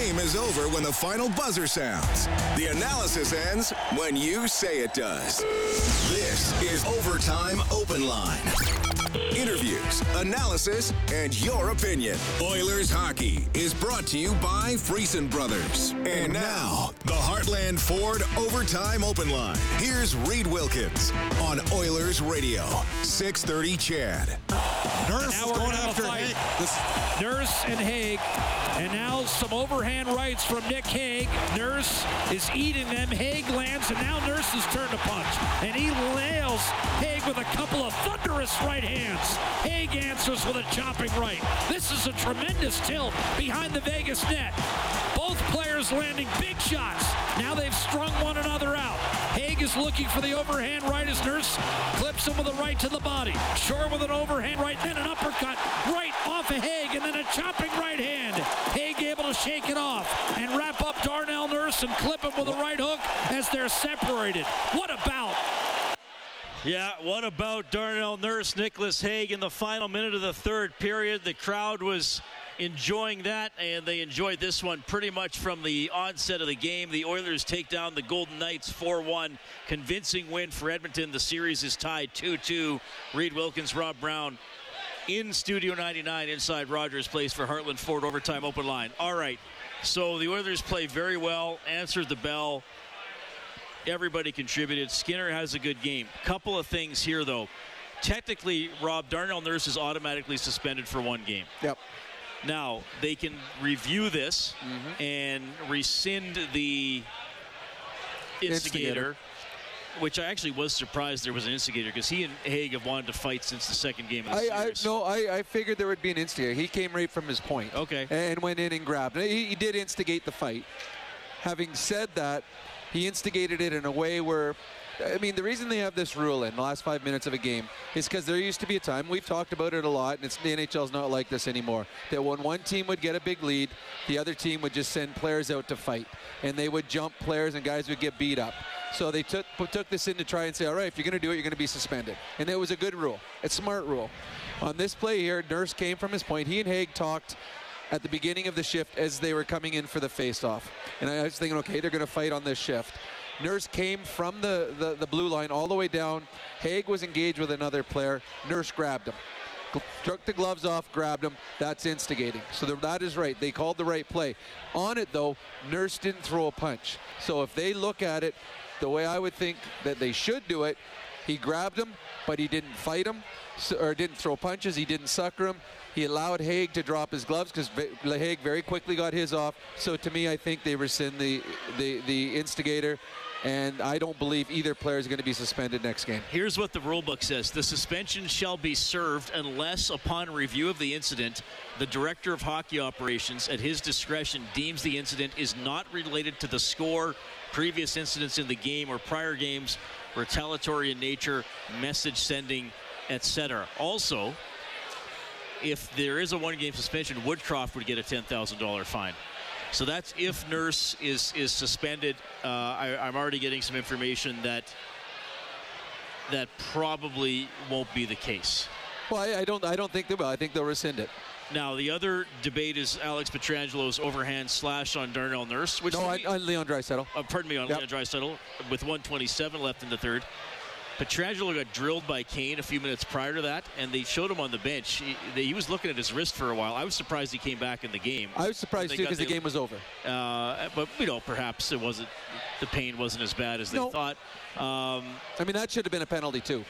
game is over when the final buzzer sounds. The analysis ends when you say it does. This is Overtime Open Line. Interviews, analysis, and your opinion. Oilers hockey is brought to you by Friesen Brothers. And now, the Heartland Ford Overtime Open Line. Here's Reed Wilkins on Oilers Radio, 630 CHED. Nurse Now going after a. Hank. Nurse and Hague. And now some overhand rights from Nick Hague. Nurse is eating them. Hague lands, and now Nurse's turn to punch. And he nails Hague with a couple of thunderous right hands. Hague answers with a chopping right. This is a tremendous tilt behind the Vegas net. Both players landing big shots. Now they've strung one another out. Is looking for the overhand right as Nurse clips him with a right to the body. Shore with an overhand right, then an uppercut right off of Hague, and then a chopping right hand. Hague able to shake it off and wrap up Darnell Nurse and clip him with a right hook as they're separated. What about? Yeah, what about Darnell Nurse, Nicolas Hague in the final minute of the third period? The crowd was enjoying that, and they enjoyed this one pretty much from the onset of the game. The Oilers take down the Golden Knights 4 1. Convincing win for Edmonton. The series is tied 2 2. Reed Wilkins, Rob Brown in Studio 99 inside Rogers Place for Heartland Ford Overtime Open Line. All right, so the Oilers play very well, answered the bell. Everybody contributed. Skinner has a good game. Couple of things here, though. Technically, Rob, Darnell Nurse is automatically suspended for one game. yep. Now, they can review this mm-hmm. and rescind the instigator, Instigator. which I actually was surprised there was an instigator because he and Hague have wanted to fight since the second game of the I, I series. no, I, I figured there would be an instigator. He came right from his point. Okay. And went in and grabbed. He, he did instigate the fight. Having said that, he instigated it in a way where, I mean, the reason they have this rule in the last five minutes of a game is because there used to be a time we've talked about it a lot, and it's the NHL's not like this anymore. That when one team would get a big lead, the other team would just send players out to fight, and they would jump players, and guys would get beat up. So they took took this in to try and say, all right, if you're going to do it, you're going to be suspended, and it was a good rule. A smart rule. On this play here, Nurse came from his point. He and Hague talked at the beginning of the shift as they were coming in for the face-off. And I was thinking, okay, they're going to fight on this shift. Nurse came from the, the, the blue line all the way down. Hague was engaged with another player. Nurse grabbed him. Took the gloves off, grabbed him. That's instigating. So that is right. They called the right play. On it, though, Nurse didn't throw a punch. So if they look at it the way I would think that they should do it, he grabbed him, but he didn't fight him, or didn't throw punches. He didn't sucker him. He allowed Hague to drop his gloves because Hague very quickly got his off. So to me, I think they rescind the the, the instigator, and I don't believe either player is going to be suspended next game. Here's what the rulebook says The suspension shall be served unless, upon review of the incident, the director of hockey operations, at his discretion, deems the incident is not related to the score, previous incidents in the game, or prior games, retaliatory in nature, message sending, etc. Also, if there is a one game suspension, Woodcroft would get a $10,000 fine. So that's if Nurse is is suspended. Uh, I, I'm already getting some information that that probably won't be the case. Well, I, I don't I don't think they will. I think they'll rescind it. Now the other debate is Alex Pietrangelo's overhand slash on Darnell Nurse, which No, to on, on Leon Draisaitl. uh, pardon me, on Yep. Leon Draisaitl with 127 left in the third. Pietrangelo got drilled by Kane a few minutes prior to that, and they showed him on the bench. He, they, he was looking at his wrist for a while. I was surprised he came back in the game. I was surprised too because the game was over. Uh, but you know, perhaps it wasn't. The pain wasn't as bad as they No. thought. Um, I mean, that should have been a penalty too.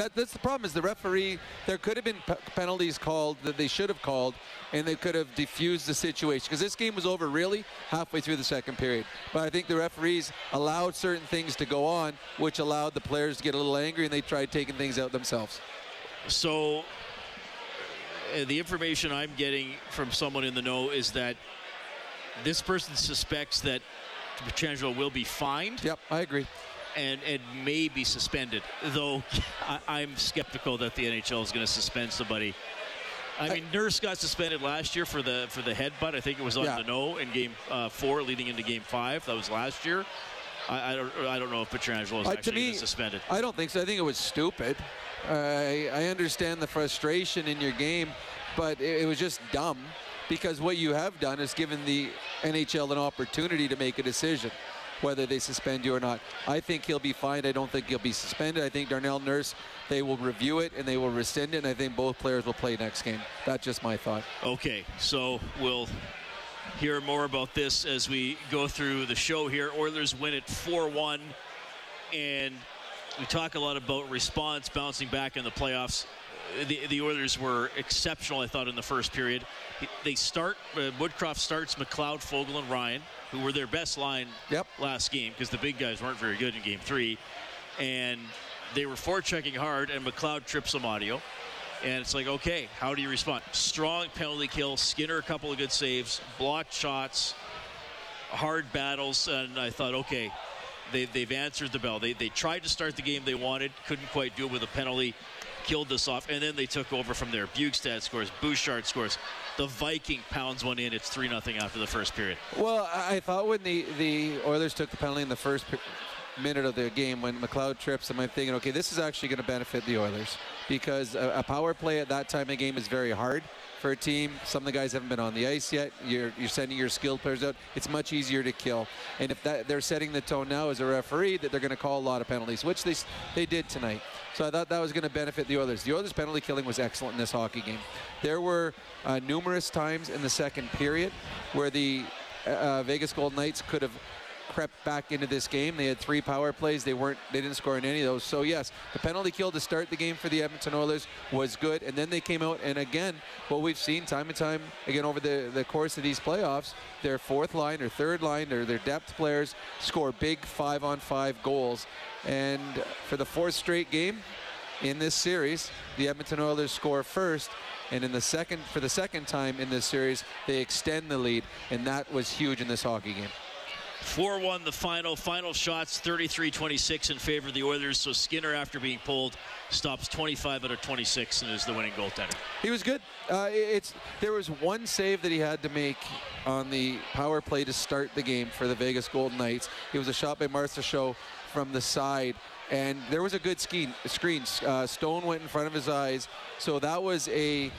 That, that's the problem. Is the referee? There could have been pe- penalties called that they should have called, and they could have diffused the situation. Because this game was over really halfway through the second period. But I think the referees allowed certain things to go on, which allowed the players to get a little angry, and they tried taking things out themselves. So, uh, the information I'm getting from someone in the know is that this person suspects that Pietrangelo will be fined Yep, I agree. And, and may be suspended. Though I, I'm skeptical that the NHL is going to suspend somebody. I mean, Nurse got suspended last year for the for the headbutt. I think it was on Yeah. the no in Game uh, Four, leading into Game Five. That was last year. I, I don't I don't know if Pietrangelo is Uh, actually me, suspended. I don't think so. I think it was stupid. I I understand the frustration in your game, but it, it was just dumb because what you have done is given the NHL an opportunity to make a decision whether they suspend you or not. I think he'll be fine. I don't think he'll be suspended. I think Darnell Nurse, they will review it and they will rescind it, and I think both players will play next game. That's just my thought. Okay, so we'll hear more about this as we go through the show here. Oilers win it 4 1, and we talk a lot about response, bouncing back in the playoffs. The, the Oilers were exceptional, I thought, in the first period. They start, uh, Woodcroft starts McLeod, Foegele, and Ryan who were their best line yep. last game because the big guys weren't very good in game three. And they were forechecking hard, and McLeod trips Amadio. And it's like, okay, how do you respond? Strong penalty kill, Skinner a couple of good saves, blocked shots, hard battles, and I thought, okay, they, they've answered the bell. They, they tried to start the game they wanted, couldn't quite do it with a penalty, killed this off, and then they took over from there. Bjugstad scores, Bouchard scores the Viking pounds one in. It's 3 0 after the first period. Well, I thought when the, the Oilers took the penalty in the first minute of the game, when McLeod trips, I'm thinking, okay, this is actually going to benefit the Oilers because a, a power play at that time of the game is very hard for a team. Some of the guys haven't been on the ice yet. You're, you're sending your skilled players out. It's much easier to kill. And if that, they're setting the tone now as a referee that they're going to call a lot of penalties, which they, they did tonight. So I thought that was going to benefit the Oilers. The Oilers' penalty killing was excellent in this hockey game. There were uh, numerous times in the second period where the uh, Vegas Golden Knights could have crept back into this game. They had three power plays. They weren't. They didn't score in any of those. So yes, the penalty kill to start the game for the Edmonton Oilers was good, and then they came out and again, what we've seen time and time again over the the course of these playoffs, their fourth line or third line or their depth players score big five-on-five goals, and for the fourth straight game in this series, the Edmonton Oilers score first. And in the second, for the second time in this series, they extend the lead, and that was huge in this hockey game. 4 1 the final. Final shots 33 26 in favor of the Oilers. So Skinner, after being pulled, stops 25 out of 26 and is the winning goaltender. He was good. Uh, it's There was one save that he had to make on the power play to start the game for the Vegas Golden Knights. It was a shot by Marchessault from the side. And there was a good screen. screen. Uh, Stone went in front of his eyes. So that was a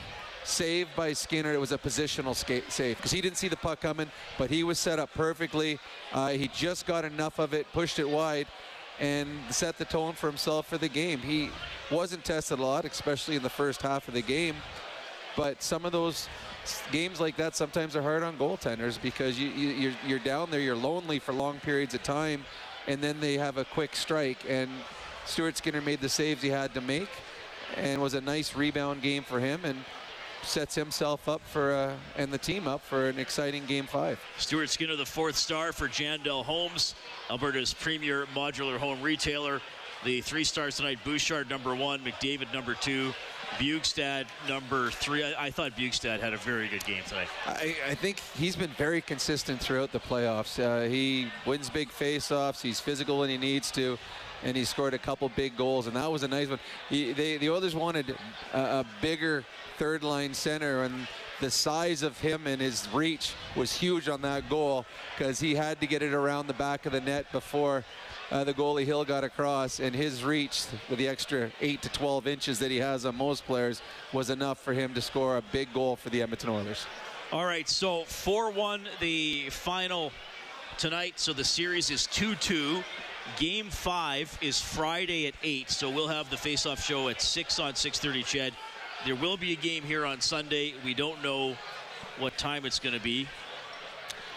save by Skinner. It was a positional save because he didn't see the puck coming, but he was set up perfectly. Uh, he just got enough of it, pushed it wide, and set the tone for himself for the game. He wasn't tested a lot, especially in the first half of the game, but some of those games like that sometimes are hard on goaltenders because you, you, you're, you're down there, you're lonely for long periods of time, and then they have a quick strike. And Stuart Skinner made the saves he had to make, and was a nice rebound game for him. And sets himself up for uh, and the team up for an exciting game five. Stuart Skinner, the fourth star for Jandell Homes, Alberta's premier modular home retailer. The three stars tonight: Bouchard number one, McDavid number two, Bjugstad number three. I, I, thought Bjugstad had a very good game tonight. I, I think he's been very consistent throughout the playoffs. Uh, he wins big faceoffs. He's physical when he needs to and he scored a couple big goals, and that was a nice one. He, they, the Oilers wanted a, a bigger third line center, and the size of him and his reach was huge on that goal because he had to get it around the back of the net before uh, the goalie Hill got across, and his reach with the extra 8 to 12 inches that he has on most players was enough for him to score a big goal for the Edmonton Oilers. All right, so 4 1 the final tonight, so the series is 2 2. Game five is Friday at 8, so we'll have the face-off show at 6 on 6.30, CHED. There will be a game here on Sunday. We don't know what time it's going to be.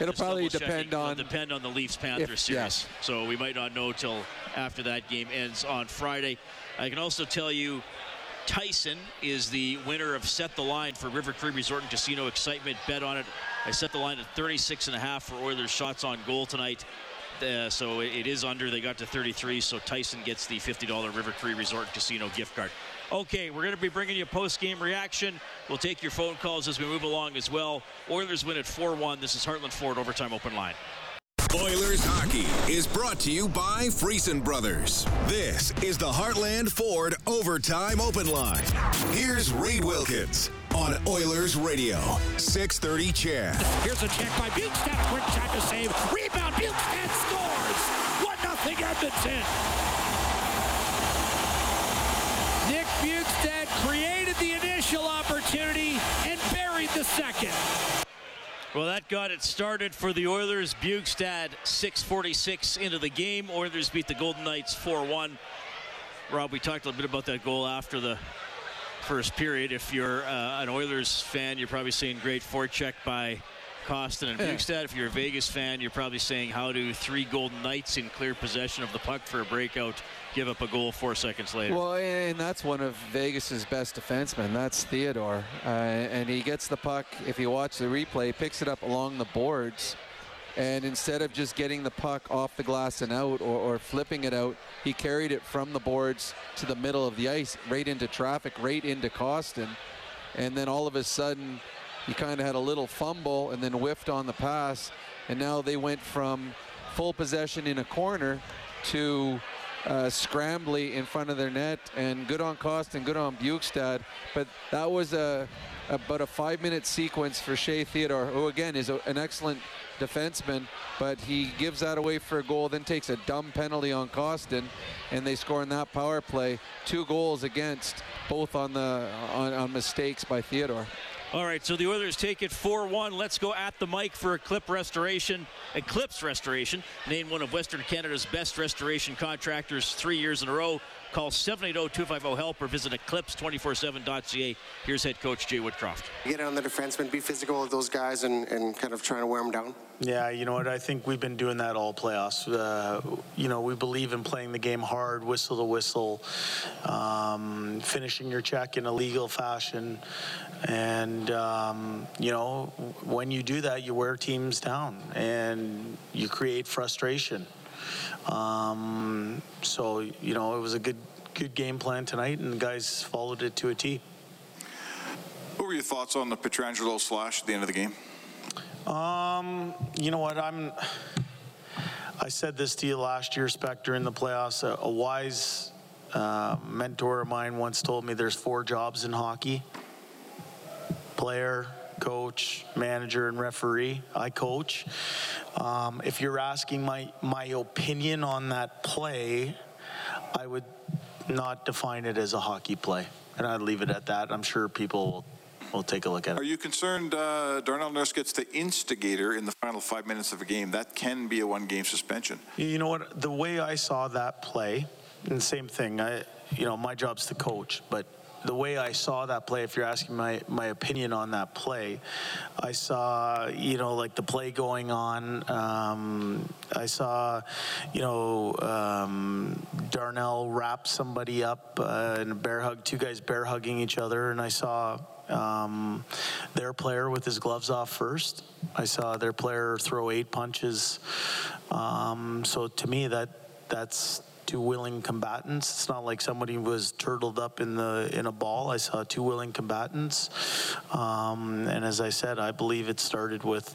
It'll Just probably depend on depend on the Leafs Panthers series. Yes. So we might not know till after that game ends on Friday. I can also tell you Tyson is the winner of Set the Line for River Cree Resort and Casino Excitement. Bet on it. I set the line at 36 and a half for Oilers shots on goal tonight. Uh, so it is under. They got to 33. So Tyson gets the $50 River Cree Resort Casino gift card. Okay, we're going to be bringing you post-game reaction. We'll take your phone calls as we move along as well. Oilers win at 4-1. This is Heartland Ford Overtime Open Line. Oilers hockey is brought to you by Friesen Brothers. This is the Heartland Ford Overtime Open Line. Here's Reed Wilkins on Oilers Radio, 630 CHED. Here's a check by Bjugstad. Quick shot to save. Rebound. Bjugstad scores. 1-0 Edmonton. Nick Bjugstad created the initial opportunity and buried the second. Well, that got it started for the Oilers. Bjugstad 6:46 into the game. Oilers beat the Golden Knights 4-1. Rob, we talked a little bit about that goal after the first period. If you're uh, an Oilers fan, you're probably seeing great forecheck by Kostin and Bjugstad. If you're a Vegas fan, you're probably saying, how do three Golden Knights in clear possession of the puck for a breakout give up a goal four seconds later? Well, and that's one of Vegas's best defensemen. That's Theodore, uh, and he gets the puck. If you watch the replay, picks it up along the boards. And instead of just getting the puck off the glass and out or, or, flipping it out, he carried it from the boards to the middle of the ice, right into traffic, right into Kostin. And then all of a sudden, he kind of had a little fumble and then whiffed on the pass. And now they went from full possession in a corner to uh, scrambly in front of their net. And good on Kostin, good on Bjugstad. But that was a about a five-minute sequence for Shea Theodore, who again is a, an excellent defenseman, but he gives that away for a goal, then takes a dumb penalty on Kostin, and they score in that power play. Two goals against, both on the on, on mistakes by Theodore. All right, so the Oilers take it 4-1. Let's go at the mic for Eclipse Restoration. Eclipse Restoration, named one of Western Canada's best restoration contractors three years in a row. Call 780-250-HELP or visit eclipse247.ca. Here's head coach Jay Woodcroft. Get on the defenseman, be physical with those guys, and, and kind of trying to wear them down. Yeah, you know what? I think we've been doing that all playoffs. Uh, you know, we believe in playing the game hard, whistle to whistle, um, finishing your check in a legal fashion. And, um, you know, when you do that, you wear teams down and you create frustration. Um, so, you know, it was a good good game plan tonight, and the guys followed it to a T. What were your thoughts on the Pietrangelo slash at the end of the game? Um, you know what? I'm. I said this to you last year, Spector, in the playoffs. A, a wise uh, mentor of mine once told me there's four jobs in hockey player, coach, manager, and referee. I coach. Um, if you're asking my, my opinion on that play, I would not define it as a hockey play. And I'd leave it at that. I'm sure people will, will take a look at it. Are you concerned uh, Darnell Nurse gets the instigator in the final five minutes of a game? That can be a one game suspension. You know what? The way I saw that play, and same thing, I, you know, my job's to coach, but the way I saw that play, if you're asking my, my opinion on that play, I saw, you know, like the play going on. Um, I saw, you know, um, Darnell wrap somebody up uh, in a bear hug, two guys bear hugging each other, and I saw um, their player with his gloves off first. I saw their player throw eight punches. Um, so to me, that that's two willing combatants. It's not like somebody was turtled up in the in a ball. I saw two willing combatants, um, and as I said, I believe it started with.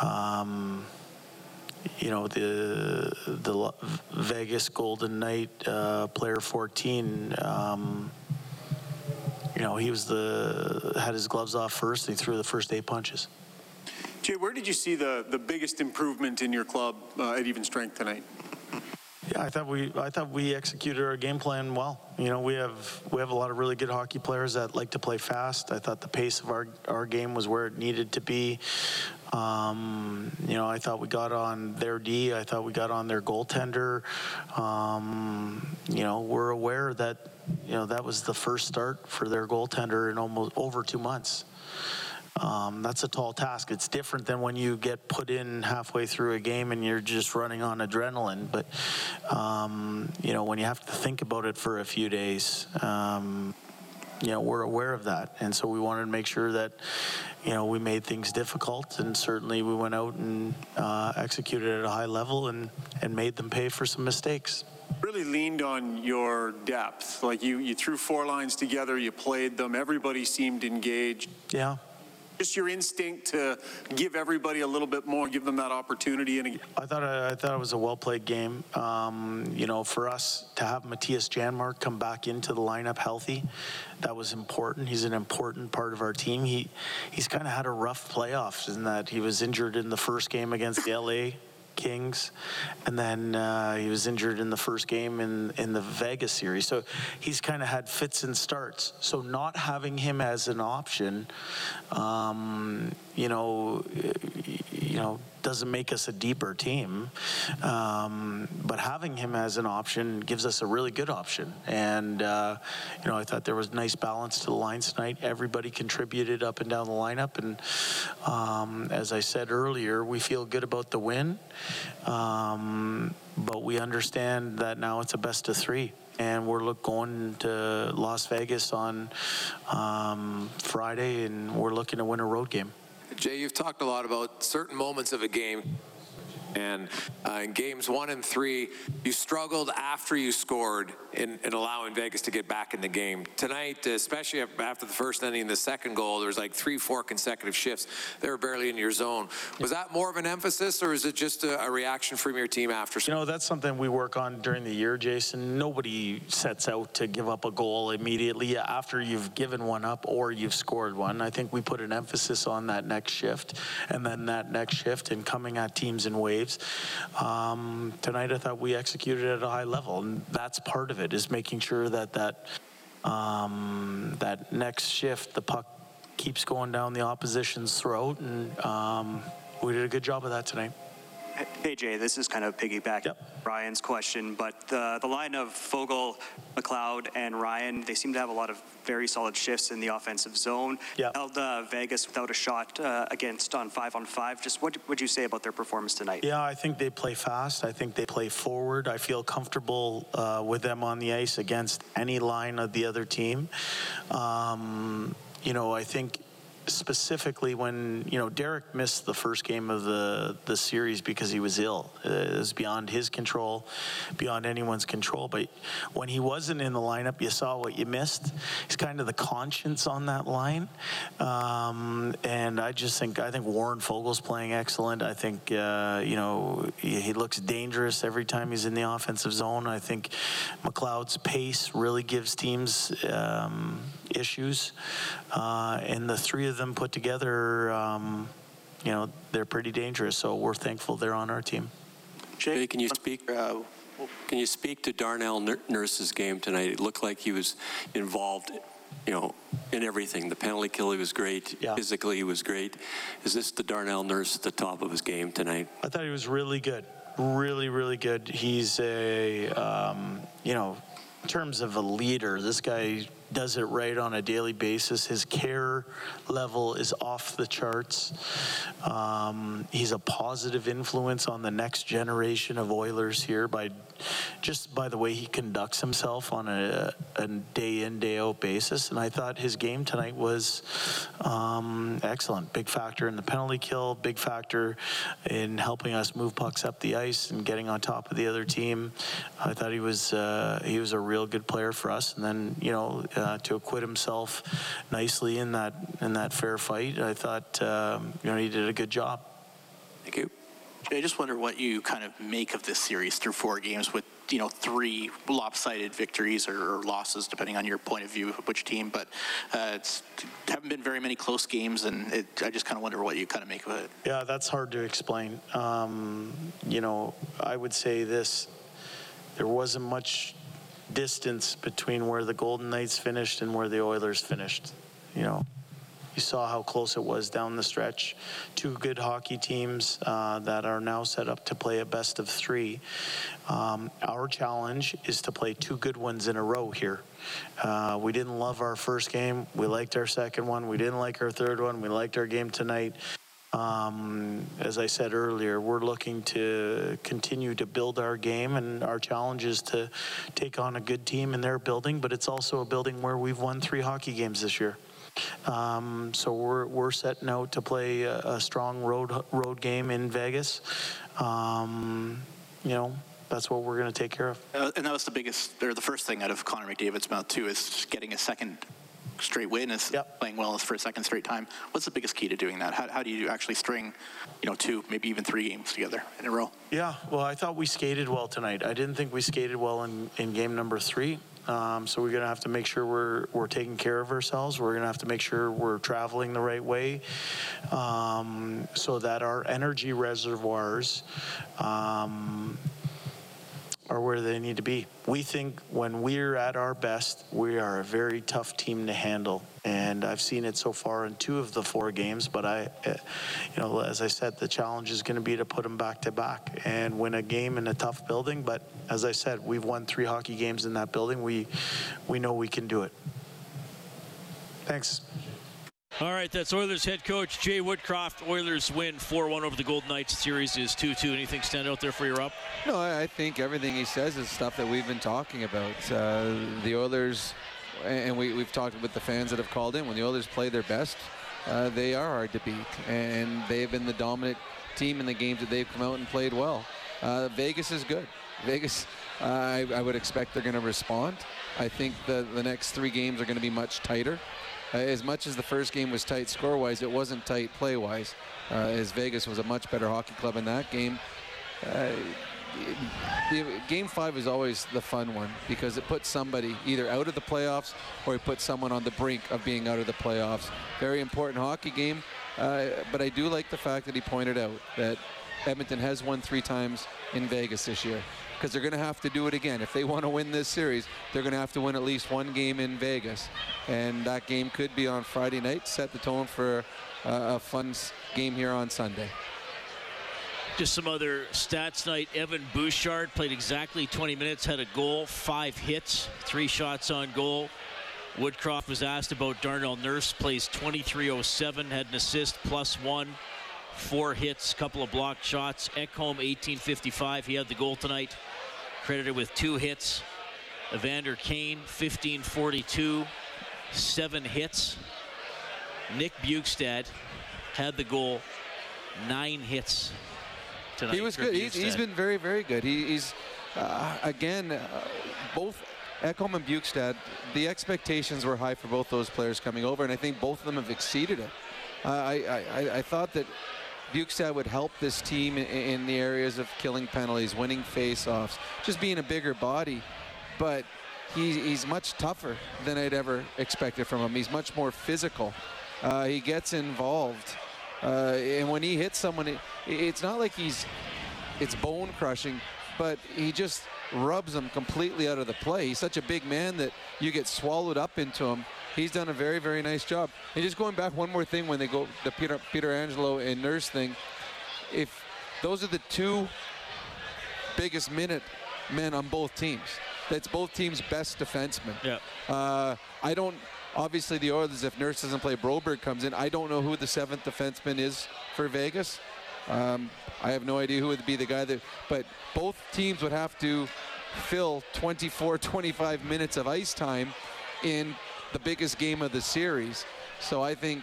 Um, you know the the Vegas Golden Knight uh, player 14. Um, you know he was the had his gloves off first. He threw the first eight punches. Jay, where did you see the the biggest improvement in your club uh, at even strength tonight? Yeah, I thought we I thought we executed our game plan well. You know, we have we have a lot of really good hockey players that like to play fast. I thought the pace of our our game was where it needed to be. Um, you know, I thought we got on their D. I thought we got on their goaltender. Um, you know, we're aware that you know that was the first start for their goaltender in almost over two months. Um, that's a tall task. It's different than when you get put in halfway through a game and you're just running on adrenaline. But, um, you know, when you have to think about it for a few days, um, you know, we're aware of that. And so we wanted to make sure that, you know, we made things difficult. And certainly we went out and uh, executed at a high level and, and made them pay for some mistakes really leaned on your depth. Like you, you threw four lines together, you played them, everybody seemed engaged. Yeah just your instinct to give everybody a little bit more, give them that opportunity? And I thought I thought it was a well played game. Um, you know, for us to have Mattias Janmark come back into the lineup healthy, that was important. He's an important part of our team. He he's kind of had a rough playoffs in that he was injured in the first game against the LA Kings, and then uh, he was injured in the first game in in the Vegas series. So he's kind of had fits and starts. So not having him as an option, um, you know, you know, doesn't make us a deeper team. Um, but having him as an option gives us a really good option. And, uh, you know, I thought there was nice balance to the lines tonight. Everybody contributed up and down the lineup. And um, as I said earlier, we feel good about the win. Um, but we understand that now it's a best of three and we're look, going to Las Vegas on um, Friday, and we're looking to win a road game. Jay, you've talked a lot about certain moments of a game. And uh, in games one and three, you struggled after you scored in, in, allowing Vegas to get back in the game. Tonight, especially after the first inning the second goal, there was like three, four consecutive shifts. They were barely in your zone. Was that more of an emphasis, or is it just a, a reaction from your team after? You know, that's something we work on during the year, Jason. Nobody sets out to give up a goal immediately after you've given one up or you've scored one. I think we put an emphasis on that next shift, and then that next shift and coming at teams in waves Um, tonight, I thought we executed at a high level, and that's part of it is making sure that that um, that next shift, the puck keeps going down the opposition's throat, and um, we did a good job of that tonight. Hey, Jay, this is kind of piggyback yep. Ryan's question, but the, the line of Foegele, McLeod, and Ryan, they seem to have a lot of very solid shifts in the offensive zone. Yep. Held uh, Vegas without a shot uh, against on five on five. Just what would you say about their performance tonight? Yeah, I think they play fast. I think they play forward. I feel comfortable uh, with them on the ice against any line of the other team. Um, you know, I think specifically when you know Derek missed the first game of the the series because he was ill. It was beyond his control, beyond anyone's control. But when he wasn't in the lineup, you saw what you missed. He's kind of the conscience on that line, um, and I just think I think Warren Foegele's playing excellent. I think uh, you know he, he, looks dangerous every time he's in the offensive zone. I think McLeod's pace really gives teams um, issues, uh, and the three of them put together, um, you know, they're pretty dangerous. So we're thankful they're on our team. Jay, can you speak? Uh, can you speak to Darnell Nurse's game tonight? It looked like he was involved, you know, in everything. The penalty kill, he was great. Yeah. Physically, he was great. Is this the Darnell Nurse at the top of his game tonight? I thought he was really good. Really, really good. He's a, um, you know, in terms of a leader, this guy does it right on a daily basis. His care level is off the charts. Um, he's a positive influence on the next generation of Oilers here by just by the way he conducts himself on a, a day in day out basis. And I thought his game tonight was um, excellent. Big factor in the penalty kill. Big factor in helping us move pucks up the ice and getting on top of the other team. I thought he was uh, he was a real good player for us. And then you know uh, to acquit himself nicely in that in that fair fight. I thought um, you know he did a good job. Thank you. I just wonder what you kind of make of this series through four games with you know three lopsided victories or, or losses depending on your point of view of which team but uh, it's haven't been very many close games and it, I just kind of wonder what you kind of make of it yeah that's hard to explain um, you know I would say this there wasn't much distance between where the Golden Knights finished and where the Oilers finished. You know, you saw how close it was down the stretch. Two good hockey teams uh, that are now set up to play a best of three. Um, our challenge is to play two good ones in a row here. Uh, we didn't love our first game. We liked our second one. We didn't like our third one. We liked our game tonight. Um, as I said earlier, we're looking to continue to build our game, and our challenge is to take on a good team in their building, but it's also a building where we've won three hockey games this year. Um, so we're, we're setting out to play a, a strong road road game in Vegas. Um, you know, that's what we're going to take care of. Uh, and that was the biggest, or the first thing out of Connor McDavid's mouth too, is getting a second straight win is yep. playing well for a second straight time. What's the biggest key to doing that? How, how do you actually string, you know, two, maybe even three games together in a row? Yeah, well, I thought we skated well tonight. I didn't think we skated well in, in game number three. Um, so we're going to have to make sure we're, we're taking care of ourselves. We're going to have to make sure we're traveling the right way um, so that our energy reservoirs um, are where they need to be. We think when we're at our best, we are a very tough team to handle. And I've seen it so far in two of the four games, but I, uh, you know, as I said, the challenge is going to be to put them back to back and win a game in a tough building. But as I said, we've won three hockey games in that building. We, we know we can do it. Thanks. All right, that's Oilers head coach Jay Woodcroft. Oilers win 4 1 over the Golden Knights. Series is 2 2. Anything stand out there for you, Rob? No, I think everything he says is stuff that we've been talking about. Uh, the Oilers, and we, we've talked with the fans that have called in, when the Oilers play their best, uh, they are hard to beat. And they've been the dominant team in the games that they've come out and played well. Uh, Vegas is good. Vegas, uh, I, I would expect they're going to respond. I think the, the next three games are going to be much tighter. Uh, as much as the first game was tight score-wise, it wasn't tight play-wise. Uh, as Vegas was a much better hockey club in that game. Uh, the, game five is always the fun one because it puts somebody either out of the playoffs or it puts someone on the brink of being out of the playoffs. Very important hockey game, uh, but I do like the fact that he pointed out that Edmonton has won three times in Vegas this year because they're going to have to do it again. If they want to win this series, they're going to have to win at least one game in Vegas. And that game could be on Friday night, set the tone for uh, a fun game here on Sunday. Just some other stats tonight. Evan Bouchard played exactly 20 minutes, had a goal, five hits, three shots on goal. Woodcroft was asked about Darnell Nurse, plays 23.07, had an assist, plus one, four hits, couple of blocked shots. Ekholm 18.55, he had the goal tonight credited with two hits. Evander Kane, 1542, seven hits. Nick Bjugstad had the goal, nine hits tonight. He was good. He's, he's been very, very good. He, he's, uh, again, uh, both Ekholm and Bjugstad, the expectations were high for both those players coming over, and I think both of them have exceeded it. Uh, I, I, I thought that Bjugstad would help this team in, in the areas of killing penalties, winning faceoffs, just being a bigger body. But he, he's much tougher than I'd ever expected from him. He's much more physical. Uh, he gets involved. Uh, and when he hits someone, it, it's not like he's it's bone crushing, but he just rubs them completely out of the play. He's such a big man that you get swallowed up into him. He's done a very, very nice job. And just going back one more thing when they go the Peter Peter Angelo and Nurse thing, if those are the two biggest minute men on both teams. That's both teams' best defensemen. Yeah. Uh, I don't. Obviously, the Oilers, if Nurse doesn't play, Broberg comes in. I don't know who the seventh defenseman is for Vegas. Um, I have no idea who would be the guy that. But both teams would have to fill 24, 25 minutes of ice time in the biggest game of the series. So I think,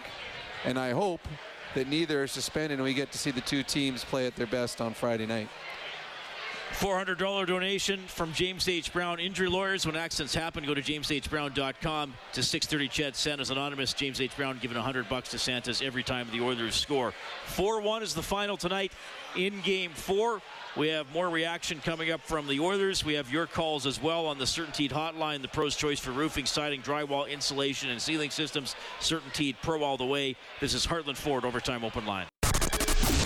and I hope, that neither are suspended and we get to see the two teams play at their best on Friday night. $400 donation from James H. Brown Injury Lawyers. When accidents happen, go to jameshbrown.com to 630 Ched Santa's Anonymous. James H. Brown giving 100 bucks to Santa's every time the Oilers score. 4-1 is the final tonight in Game 4. We have more reaction coming up from the Oilers. We have your calls as well on the CertainTeed hotline, the pro's choice for roofing, siding, drywall, insulation, and ceiling systems. CertainTeed Pro all the way. This is Heartland Ford Overtime Open Line.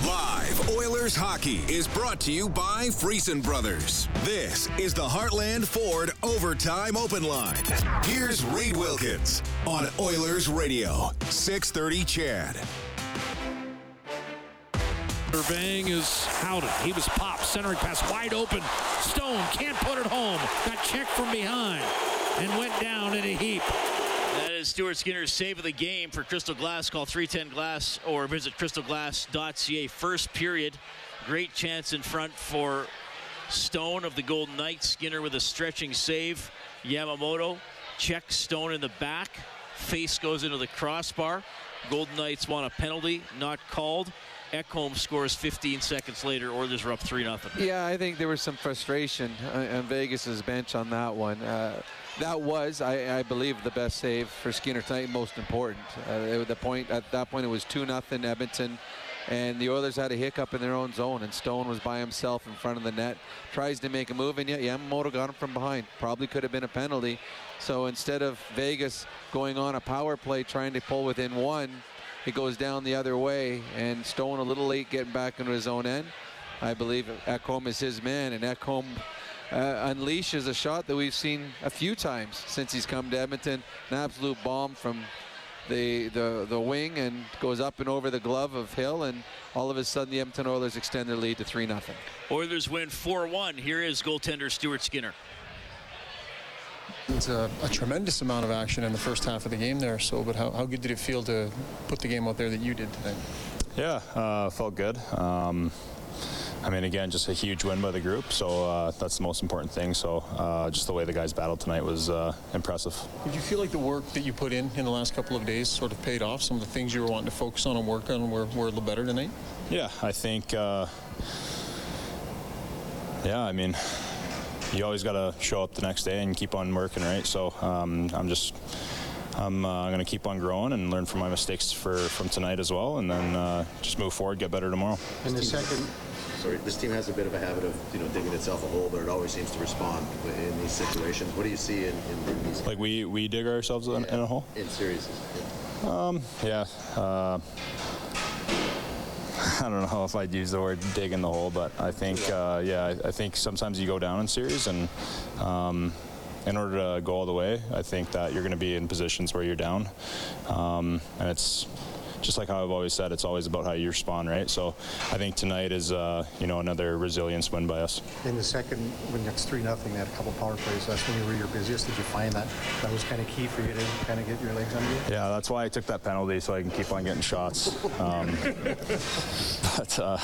Live Oilers hockey is brought to you by Friesen Brothers. This is the Heartland Ford Overtime Open Line. Here's Reed Wilkins on Oilers Radio, 630 CHED. Irving is outed. He was popped. Centering pass wide open. Stone can't put it home. Got checked from behind and went down in a heap. Is Stuart Skinner's save of the game for Crystal Glass. Call 310 Glass or visit crystalglass.ca. First period. Great chance in front for Stone of the Golden Knights. Skinner with a stretching save. Yamamoto checks Stone in the back. Face goes into the crossbar. Golden Knights want a penalty, not called. Ekholm scores 15 seconds later. Oilers are up 3 0. Yeah, I think there was some frustration on Vegas's bench on that one. Uh, that was, I, I, believe, the best save for Skinner tonight, most important. Uh, the point at that point it was 2 0 Edmonton. and the Oilers had a hiccup in their own zone, and Stone was by himself in front of the net. Tries to make a move, and yet Yamamoto got him from behind. Probably could have been a penalty. So instead of Vegas going on a power play trying to pull within one, it goes down the other way, and Stone a little late getting back into his own end. I believe Ekholm is his man, and Ekholm uh, unleashes a shot that we've seen a few times since he's come to Edmonton. An absolute bomb from the, the, the wing and goes up and over the glove of Hill, and all of a sudden the Edmonton Oilers extend their lead to 3 0. Oilers win 4 1. Here is goaltender Stuart Skinner. It's a, a, tremendous amount of action in the first half of the game there. So, but how, how good did it feel to put the game out there that you did tonight? Yeah, uh, felt good. Um, I mean, again, just a huge win by the group, so uh, that's the most important thing. So, uh, just the way the guys battled tonight was uh, impressive. Did you feel like the work that you put in in the last couple of days sort of paid off? Some of the things you were wanting to focus on and work on were, were a little better tonight? Yeah, I think. Uh, yeah, I mean, you always got to show up the next day and keep on working, right? So, um, I'm just. I'm uh, going to keep on growing and learn from my mistakes for from tonight as well, and then uh, just move forward, get better tomorrow. And the second, sorry, this team has a bit of a habit of you know digging itself a hole, but it always seems to respond in these situations. What do you see in, in these? Like we we dig ourselves in, yeah, in a hole. In series. Yeah. Um. Yeah. Uh, I don't know if I'd use the word dig in the hole, but I think, uh, yeah, I, I, think sometimes you go down in series, and um, in order to go all the way, I think that you're going to be in positions where you're down, um, and it's just like how I've always said, it's always about how you respond, right? So I think tonight is, uh, you know, another resilience win by us. In the second, when it's 3 nothing, they had a couple power plays. That's when you were your busiest. Did you find that that was kind of key for you to kind of get your legs under you? Yeah, that's why I took that penalty so I can keep on getting shots. Um, but, uh,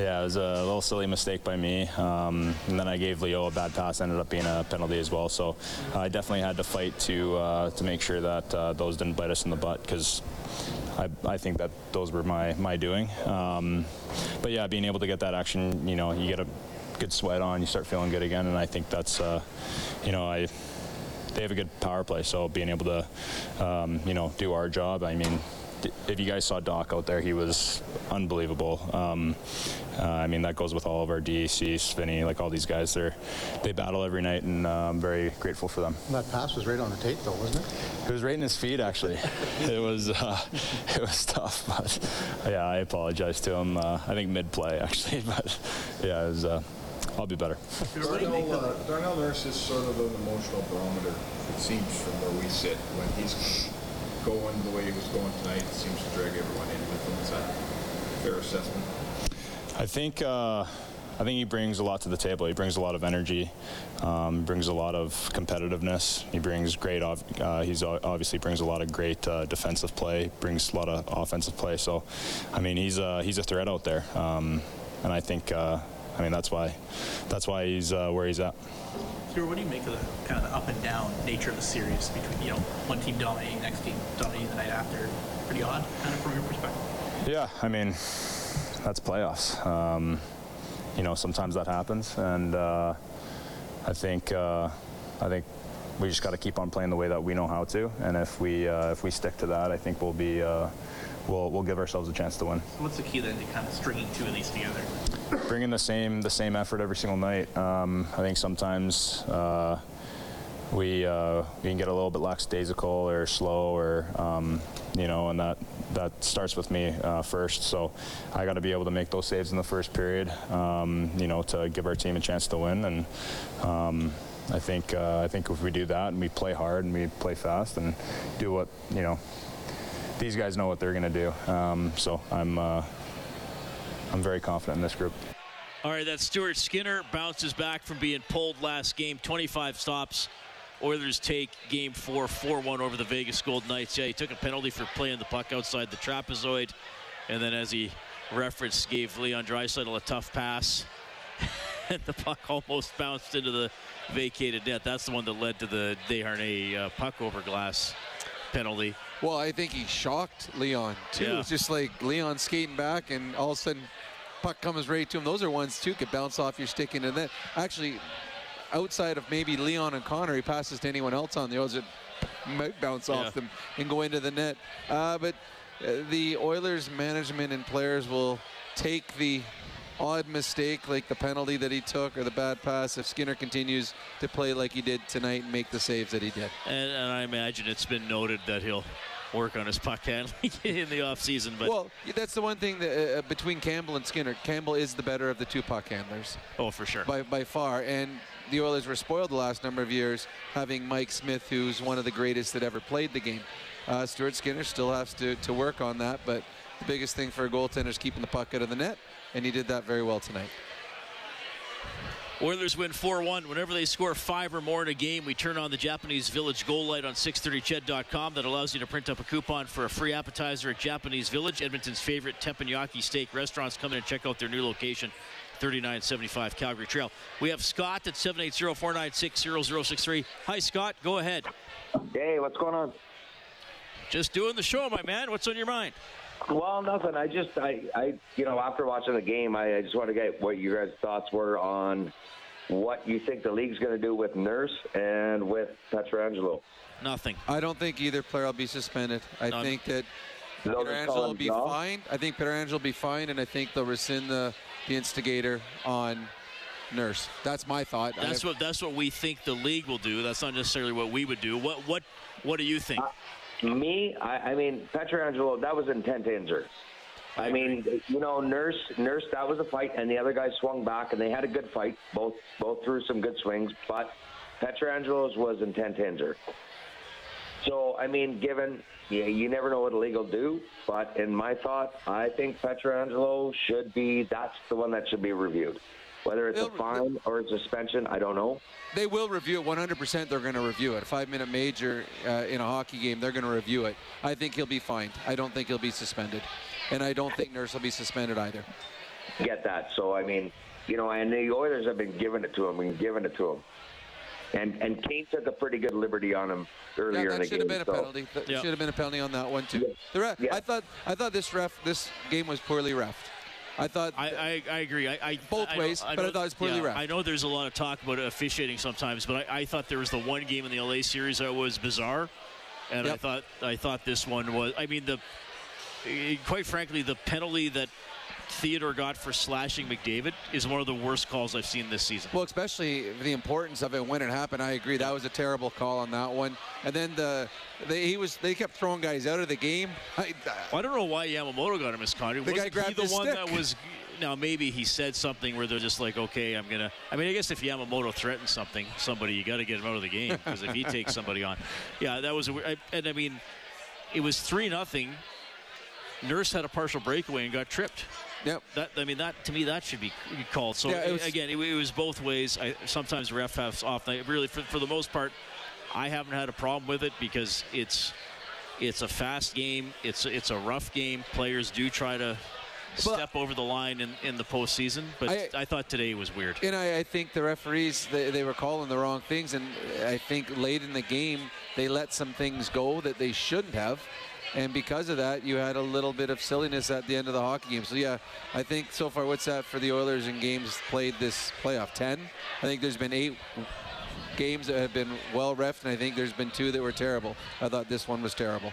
yeah, it was a little silly mistake by me. Um, and then I gave Leo a bad pass, ended up being a penalty as well. So I definitely had to fight to uh, to make sure that uh, those didn't bite us in the butt because I, I, think that those were my my doing. Um, but yeah, being able to get that action, you know, you get a good sweat on, you start feeling good again, and I think that's, uh, you know, I they have a good power play, so being able to, um, you know, do our job. I mean, if you guys saw Doc out there, he was unbelievable. Um, uh, I mean, that goes with all of our DAC, Svinny, like all these guys. They they battle every night, and uh, I'm very grateful for them. That pass was right on the tape, though, wasn't it? It was right in his feet, actually. it was uh, it was tough, but yeah, I apologize to him. Uh, I think mid play, actually, but yeah, it was. Uh, I'll be better. Darnell, uh, Darnell Nurse is sort of an emotional barometer, it seems, from where we sit. When he's going the way he was going tonight, seems to drag everyone in with him. Is that fair assessment? I think uh, I think he brings a lot to the table. He brings a lot of energy, um, brings a lot of competitiveness. He brings great. Uh, he's obviously brings a lot of great uh, defensive play. Brings a lot of offensive play. So, I mean, he's a he's a threat out there, um, and I think uh, I mean that's why that's why he's uh, where he's at. Stuart, what do you make of the kind of the up and down nature of the series between you know one team dominating, next team dominating the night after? Pretty odd, kind of from your perspective. Yeah, I mean, that's playoffs. Um, you know, sometimes that happens, and uh, I think uh, I think we just got to keep on playing the way that we know how to, and if we uh, if we stick to that, I think we'll be uh, we'll we'll give ourselves a chance to win. What's the key then to kind of stringing two of these together? Bringing the same the same effort every single night. Um, I think sometimes uh, we uh, we can get a little bit lackadaisical or slow or um, you know, and that that starts with me uh, first. So I got to be able to make those saves in the first period, um, you know, to give our team a chance to win. And um, I think uh, I think if we do that and we play hard and we play fast and do what you know, these guys know what they're going to do. Um, so I'm uh, I'm very confident in this group. All right, that's Stuart Skinner bounces back from being pulled last game, 25 stops. Oilers take game four, 4 1 over the Vegas Golden Knights. Yeah, he took a penalty for playing the puck outside the trapezoid. And then, as he referenced, gave Leon Draisaitl a tough pass. and the puck almost bounced into the vacated net. That's the one that led to the Desharnais uh, puck over glass penalty. Well, I think he shocked Leon, too. Yeah. It's just like Leon skating back, and all of a sudden, puck comes right to him. Those are ones, too, could bounce off your stick into the net. Actually, outside of maybe Leon and Connor, he passes to anyone else on the Oilers, it might bounce Yeah. off them and go into the net. Uh, but uh, the Oilers management and players will take the odd mistake like the penalty that he took or the bad pass if Skinner continues to play like he did tonight and make the saves that he did. And, and I imagine it's been noted that he'll work on his puck handling in the offseason. But well, that's the one thing that, uh, between Campbell and Skinner. Campbell is the better of the two puck handlers. Oh, for sure. By, by far. And the Oilers were spoiled the last number of years having Mike Smith, who's one of the greatest that ever played the game. Uh, Stuart Skinner still has to, to work on that, but the biggest thing for a goaltender is keeping the puck out of the net, and he did that very well tonight. Oilers win 4-1. Whenever they score five or more in a game, we turn on the Japanese Village goal light on 630ched.com that allows you to print up a coupon for a free appetizer at Japanese Village, Edmonton's favorite teppanyaki steak restaurants. Come in and check out their new location, 3975 Calgary Trail. We have Scott at 780-496-0063. Hi, Scott. Go ahead. Hey, what's going on? Just doing the show, my man. What's on your mind? Well, nothing. I just, I, I, you know, after watching the game, I, I just want to get what your guys' thoughts were on what you think the league's going to do with Nurse and with Pietrangelo. Nothing. I don't think either player will be suspended. I None. think that They'll just Pietrangelo call will be draw? fine. I think Pietrangelo will be fine, and I think they'll rescind the, the instigator on Nurse. That's my thought. That's have- what that's what we think the league will do. That's not necessarily what we would do. What what what do you think? Me, I, I mean, Pietrangelo, that was intent to injure. I mean, you know, Nurse, Nurse, that was a fight, and the other guy swung back, and they had a good fight. Both, both threw some good swings, but Pietrangelo's was intent to injure. So, I mean, given yeah, you never know what a league will do, but in my thought, I think Pietrangelo should be. That's the one that should be reviewed. Whether it's a fine or a suspension, I don't know. They will review it 100%. They're going to review it. A five-minute major uh, in a hockey game, they're going to review it. I think he'll be fined. I don't think he'll be suspended, and I don't think Nurse will be suspended either. get that. So I mean, you know, and the Oilers have been giving it to him and giving it to him. And and Kane took a pretty good liberty on him earlier Yeah, in that the should game. have been a penalty. That should have been a penalty on that one too. The ref, I thought I thought this ref this game was poorly refed. I thought I, I, I agree. I, I Both I know- ways, but I thought it was poorly yeah, ref. I know there's a lot of talk about officiating sometimes, but I, I thought there was the one game in the LA series that was bizarre, and I thought I thought this one was. I mean, the eh, quite frankly, the penalty that Theodore got for slashing McDavid is one of the worst calls I've seen this season. Well, especially the importance of it when it happened. I agree. That was a terrible call on that one. And then the they, he was they kept throwing guys out of the game. I, uh, I don't know why Yamamoto got a misconduct. The guy Wasn't grabbed he the one stick. that was? Now maybe he said something where they're just like, okay, I'm gonna. I mean, I guess if Yamamoto threatens something, somebody you got to get him out of the game because if he takes somebody on, yeah, that was. A, I- and I mean, it was three nothing. Nurse had a partial breakaway and got tripped. Yep. That I mean, that to me that should be called. So Yeah, it was- again, it, it was both ways. I, sometimes ref has off night. Really, for, for the most part, I haven't had a problem with it because it's it's a fast game. It's it's a rough game. Players do try to step over the line in, in the postseason, but I, I- thought today was weird. And I, I think the referees they, they were calling the wrong things, and I think late in the game they let some things go that they shouldn't have, and because of that, you had a little bit of silliness at the end of the hockey game. So yeah, I think so far, what's that for the Oilers in games played this playoff? Ten. I think there's been eight games that have been well refed, and I think there's been two that were terrible. I thought this one was terrible.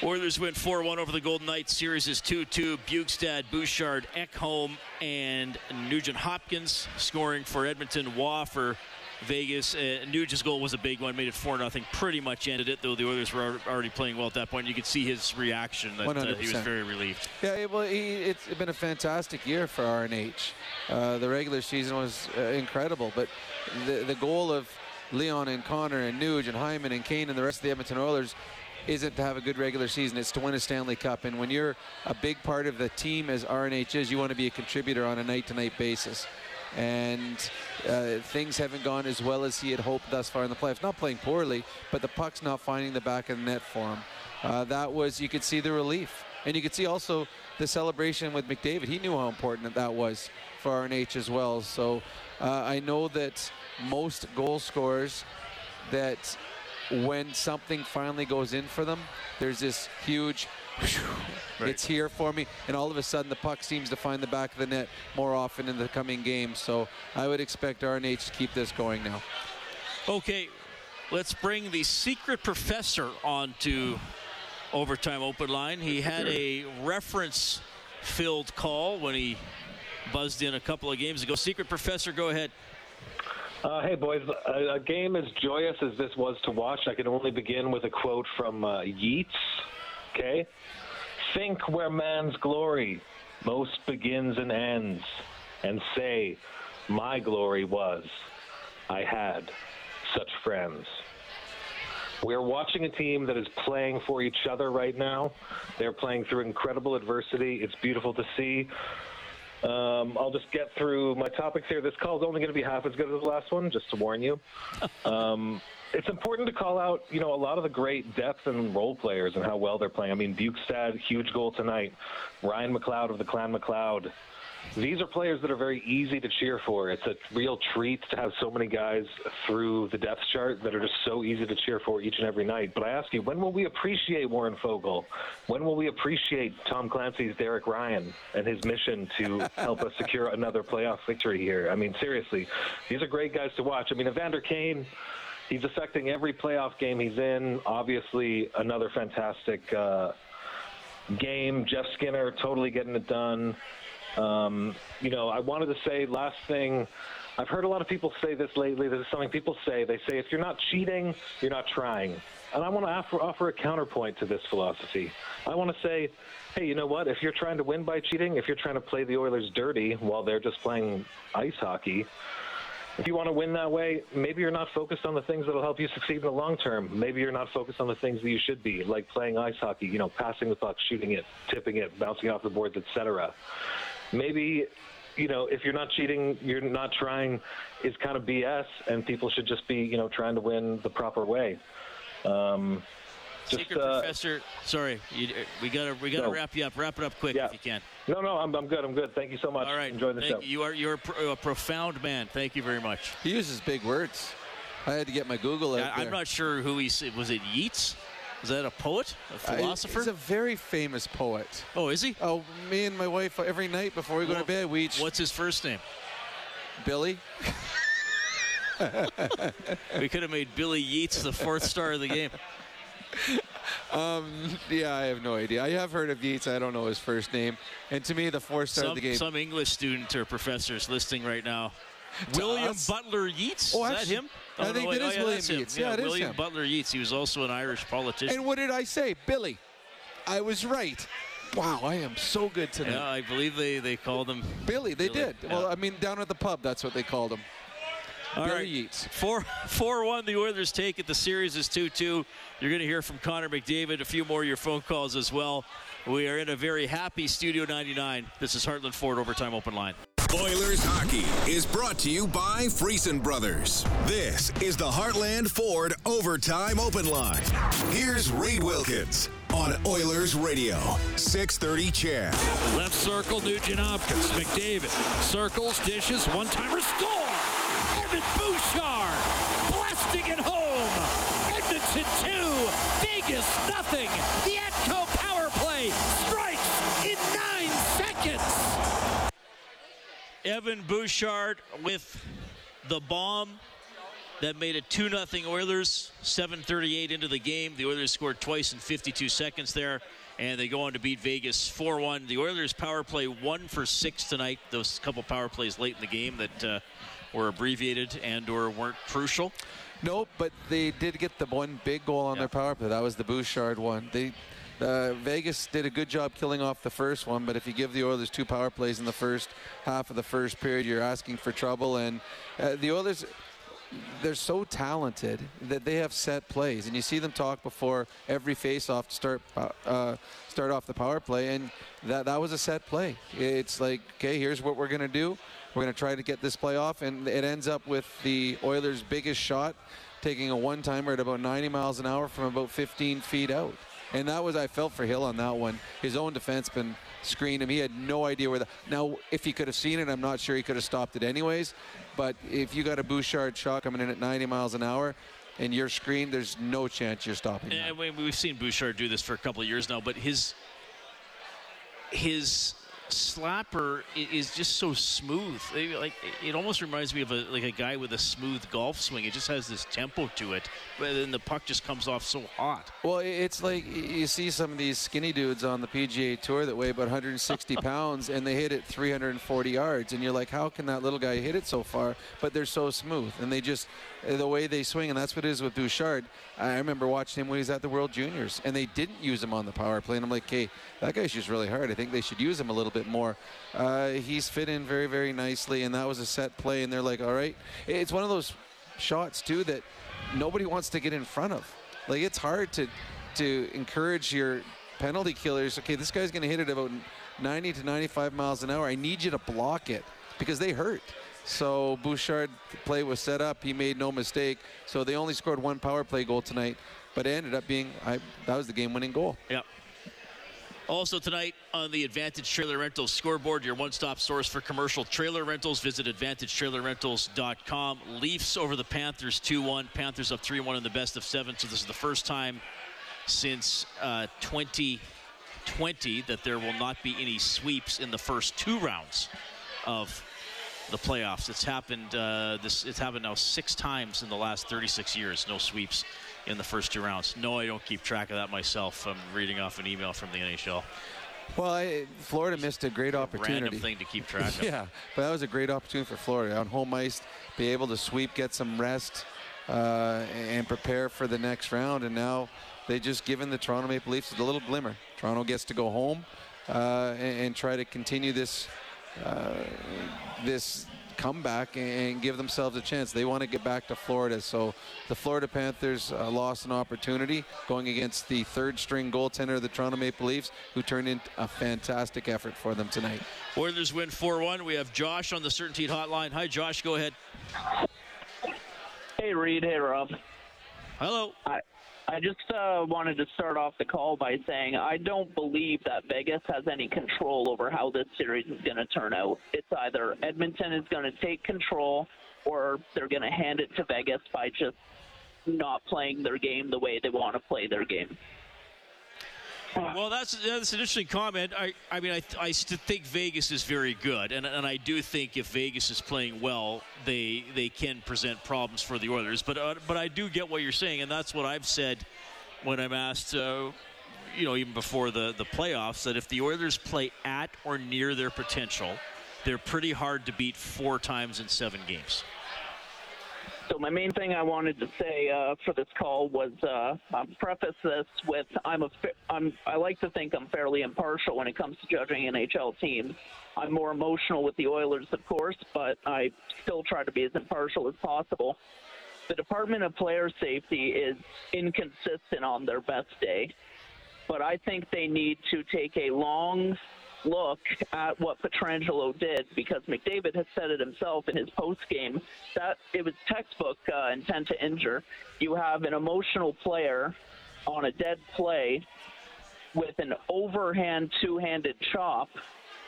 Oilers win 4-1 over the Golden Knights. Series is 2-2. Bjugstad, Bouchard, Ekholm, and Nugent Hopkins scoring for Edmonton. Waugh for Vegas. Uh, Nugent's goal was a big one, made it 4-0. Pretty much ended it, though the Oilers were already playing well at that point. You could see his reaction that uh, he was very relieved. Yeah, well, he, it's been a fantastic year for RNH. Uh, the regular season was uh, incredible, but the the goal of Leon and Connor and Nuge and Hyman and Kane and the rest of the Edmonton Oilers isn't to have a good regular season. It's to win a Stanley Cup. And when you're a big part of the team as RNH is, you want to be a contributor on a night-to-night basis. And uh, things haven't gone as well as he had hoped thus far in the playoffs. Not playing poorly, but the puck's not finding the back of the net for him. Uh, that was, you could see the relief. And you could see also the celebration with McDavid. He knew how important that was for RNH as well. So uh, I know that most goal scorers that when something finally goes in for them, there's this huge, it's here for me, and all of a sudden the puck seems to find the back of the net more often in the coming games. So I would expect RNH to keep this going now. Okay, let's bring the secret professor on to overtime open line. He had a reference filled call when he buzzed in a couple of games ago. Secret Professor, go ahead. Uh, hey, boys. A, a, game as joyous as this was to watch, I can only begin with a quote from uh, Yeats. Okay? Think where man's glory most begins and ends, and say, My glory was, I had such friends. We're watching a team that is playing for each other right now. They're playing through incredible adversity. It's beautiful to see. Um, I'll just get through my topics here. This call is only going to be half as good as the last one, just to warn you. Um, it's important to call out, you know, a lot of the great depth and role players and how well they're playing. I mean, Bjugstad, huge goal tonight. Ryan McLeod of the Clan McLeod. These are players that are very easy to cheer for. It's a real treat to have so many guys through the depth chart that are just so easy to cheer for each and every night. But I ask you, when will we appreciate Warren Foegele? When will we appreciate Tom Clancy's Derek Ryan and his mission to help us secure another playoff victory here? I mean, seriously, these are great guys to watch. I mean, Evander Kane he's affecting every playoff game he's in. Obviously, another fantastic uh, game. Jeff Skinner totally getting it done. Um, you know, I wanted to say last thing. I've heard a lot of people say this lately. This is something people say. They say if you're not cheating, you're not trying. And I want to offer, offer a counterpoint to this philosophy. I want to say, hey, you know what? If you're trying to win by cheating, if you're trying to play the Oilers dirty while they're just playing ice hockey, if you want to win that way, maybe you're not focused on the things that will help you succeed in the long term. Maybe you're not focused on the things that you should be, like playing ice hockey, you know, passing the puck, shooting it, tipping it, bouncing off the boards, etc. Maybe you know, if you're not cheating, you're not trying is kind of BS, and people should just be, you know, trying to win the proper way. Um, just, Secret uh, Professor, sorry, you, we gotta we gotta No. wrap you up. Wrap it up quick if you can. No, no, I'm, I'm good. I'm good. Thank you so much. All right, Enjoy the Thank show. you. You are you're a, pro, a profound man. Thank you very much. He uses big words. I had to get my Google out Yeah, I'm not sure who he said. Was it Yeats? Is that a poet, A philosopher? he's a very famous poet. Oh, is he? Oh, me and my wife every night before we go Well, to bed, we each. What's his first name? Billy. we could have made Billy Yeats the fourth star of the game. Um, yeah, I have no idea. I have heard of Yeats. I don't know his first name. And to me, the fourth star Some, of the game. some English student or professor is listening right now. William us? Butler Yeats. Oh, is actually, that him? I oh, think wait, it is oh, yeah, William. Yeats. Yeah, it is William him. Butler Yeats. He was also an Irish politician. And what did I say? Billy. I was right. Wow, I am so good today. yeah, I believe they, they called him Billy, they Billy, did. yeah. Well, I mean, down at the pub, that's what they called him. All Billy right. Yeats. Four, four one. The Oilers take it. The series is two two. You're going to hear from Connor McDavid. A few more of your phone calls as well. We are in a very happy Studio 99. This is Heartland Ford Overtime Open Line. Oilers hockey is brought to you by Friesen Brothers. This is the Heartland Ford Overtime Open Line. Here's Reed Wilkins on Oilers Radio, 630 CHED. Left circle, Nugent Hopkins. McDavid circles, dishes, one timer, score! Evan Bouchard blasting it home. Edmonton two, Vegas nothing. The Atco power play Evan Bouchard with the bomb that made it 2 0 Oilers. 7.38 into the game. The Oilers scored twice in 52 seconds there, and they go on to beat Vegas 4 1. The Oilers power play 1 for 6 tonight. Those couple power plays late in the game that uh, were abbreviated and or weren't crucial. Nope, but they did get the one big goal on their power play. That was the Bouchard one. They uh, Vegas did a good job killing off the first one, but if you give the Oilers two power plays in the first half of the first period, you're asking for trouble. And uh, the Oilers, they're so talented that they have set plays, and you see them talk before every face-off to start uh, start off the power play, and that that was a set play. It's like, okay, here's what we're gonna do. We're gonna try to get this play off, and it ends up with the Oilers' biggest shot taking a one-timer at about 90 miles an hour from about 15 feet out. And that was I felt for Hill on that one. His own defenseman screened him. He had no idea where the. Now, if he could have seen it, I'm not sure he could have stopped it anyways. But if you got a Bouchard shot coming in at 90 miles an hour, and you're screened, there's no chance you're stopping. that. We- we've seen Bouchard do this for a couple of years now, but his his slapper is just so smooth. Like it almost reminds me of a like a guy with a smooth golf swing. It just has this tempo to it, but then the puck just comes off so hot. Well, it's like you see some of these skinny dudes on the PGA Tour that weigh about 160 pounds and they hit it 340 yards, and you're like, how can that little guy hit it so far? But they're so smooth, and they just uh, the way they swing, and that's what it is with Bouchard. I remember watching him when he was at the World Juniors, and they didn't use him on the power play, and I'm like, okay, that guy shoots really hard. I think they should use him a little bit more. Uh, he's fit in very, very nicely, and that was a set play, and they're like, all right. It's one of those shots too that nobody wants to get in front of. Like it's hard to to encourage your penalty killers. Okay, this guy's going to hit it about 90 to 95 miles an hour. I need you to block it because they hurt. So Bouchard play was set up. He made no mistake. So they only scored one power play goal tonight, but it ended up being I, that was the game-winning goal. Yep. Also tonight on the Advantage Trailer Rentals scoreboard, your one-stop source for commercial trailer rentals. Visit AdvantageTrailerRentals.com. Leafs over the Panthers 2-1. Panthers up 3-1 in the best of seven. So this is the first time since uh, 2020 that there will not be any sweeps in the first two rounds of the playoffs. It's happened. Uh, this it's happened now six times in the last 36 years. No sweeps in the first two rounds. No, I don't keep track of that myself. I'm reading off an email from the NHL. Well, I, Florida missed a great opportunity. Random thing to keep track of. Yeah, but that was a great opportunity for Florida on home ice, be able to sweep, get some rest, uh, and prepare for the next round. And now they just given the Toronto Maple Leafs a little glimmer. Toronto gets to go home uh, and, and try to continue this uh, this comeback and give themselves a chance. They want to get back to Florida. So the Florida Panthers uh, lost an opportunity going against the third string goaltender of the Toronto Maple Leafs, who turned in a fantastic effort for them tonight. Oilers win 4-1. We have Josh on the Certainty Hotline. Hi, Josh. Go ahead. Hey, Reed. Hey, Rob. Hello. I, I just uh, wanted to start off the call by saying I don't believe that Vegas has any control over how this series is going to turn out. It's either Edmonton is going to take control or they're going to hand it to Vegas by just not playing their game the way they want to play their game. Well, that's that's an interesting comment. I, I mean, I, I think Vegas is very good, and, and I do think if Vegas is playing well, they they can present problems for the Oilers. But uh, but I do get what you're saying, and that's what I've said when I'm asked, uh, you know, even before the the playoffs, that if the Oilers play at or near their potential, they're pretty hard to beat four times in seven games. So my main thing I wanted to say uh, for this call was uh, I'll preface this with I'm a I'm I like to think I'm fairly impartial when it comes to judging NHL teams. I'm more emotional with the Oilers, of course, but I still try to be as impartial as possible. The Department of Player Safety is inconsistent on their best day, but I think they need to take a long look at what Pietrangelo did because McDavid has said it himself in his post game that it was textbook uh, intent to injure. You have an emotional player on a dead play with an overhand two-handed chop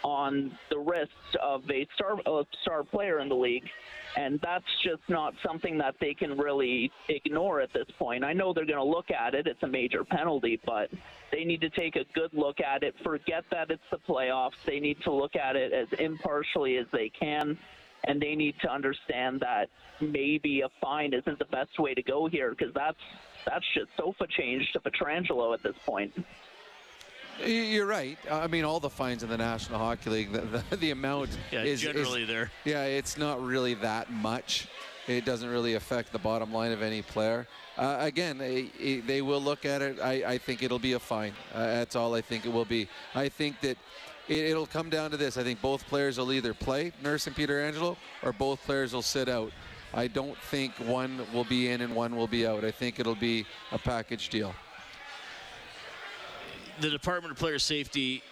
on the wrist of a star a star player in the league, and that's just not something that they can really ignore at this point. I know they're going to look at it; it's a major penalty, but they need to take a good look at it. Forget that it's the playoffs. They need to look at it as impartially as they can, and they need to understand that maybe a fine isn't the best way to go here because that's that's just sofa change to Pietrangelo at this point. You're right. I mean, all the fines in the National Hockey League, the, the, the amount Yeah, is generally is- there. Yeah, it's not really that much. It doesn't really affect the bottom line of any player. Uh, again, they, they will look at it. I, I think it'll be a fine. Uh, that's all I think it will be. I think that it, it'll come down to this. I think both players will either play Nurse and Pietrangelo, or both players will sit out. I don't think one will be in and one will be out. I think it'll be a package deal. The Department of Player Safety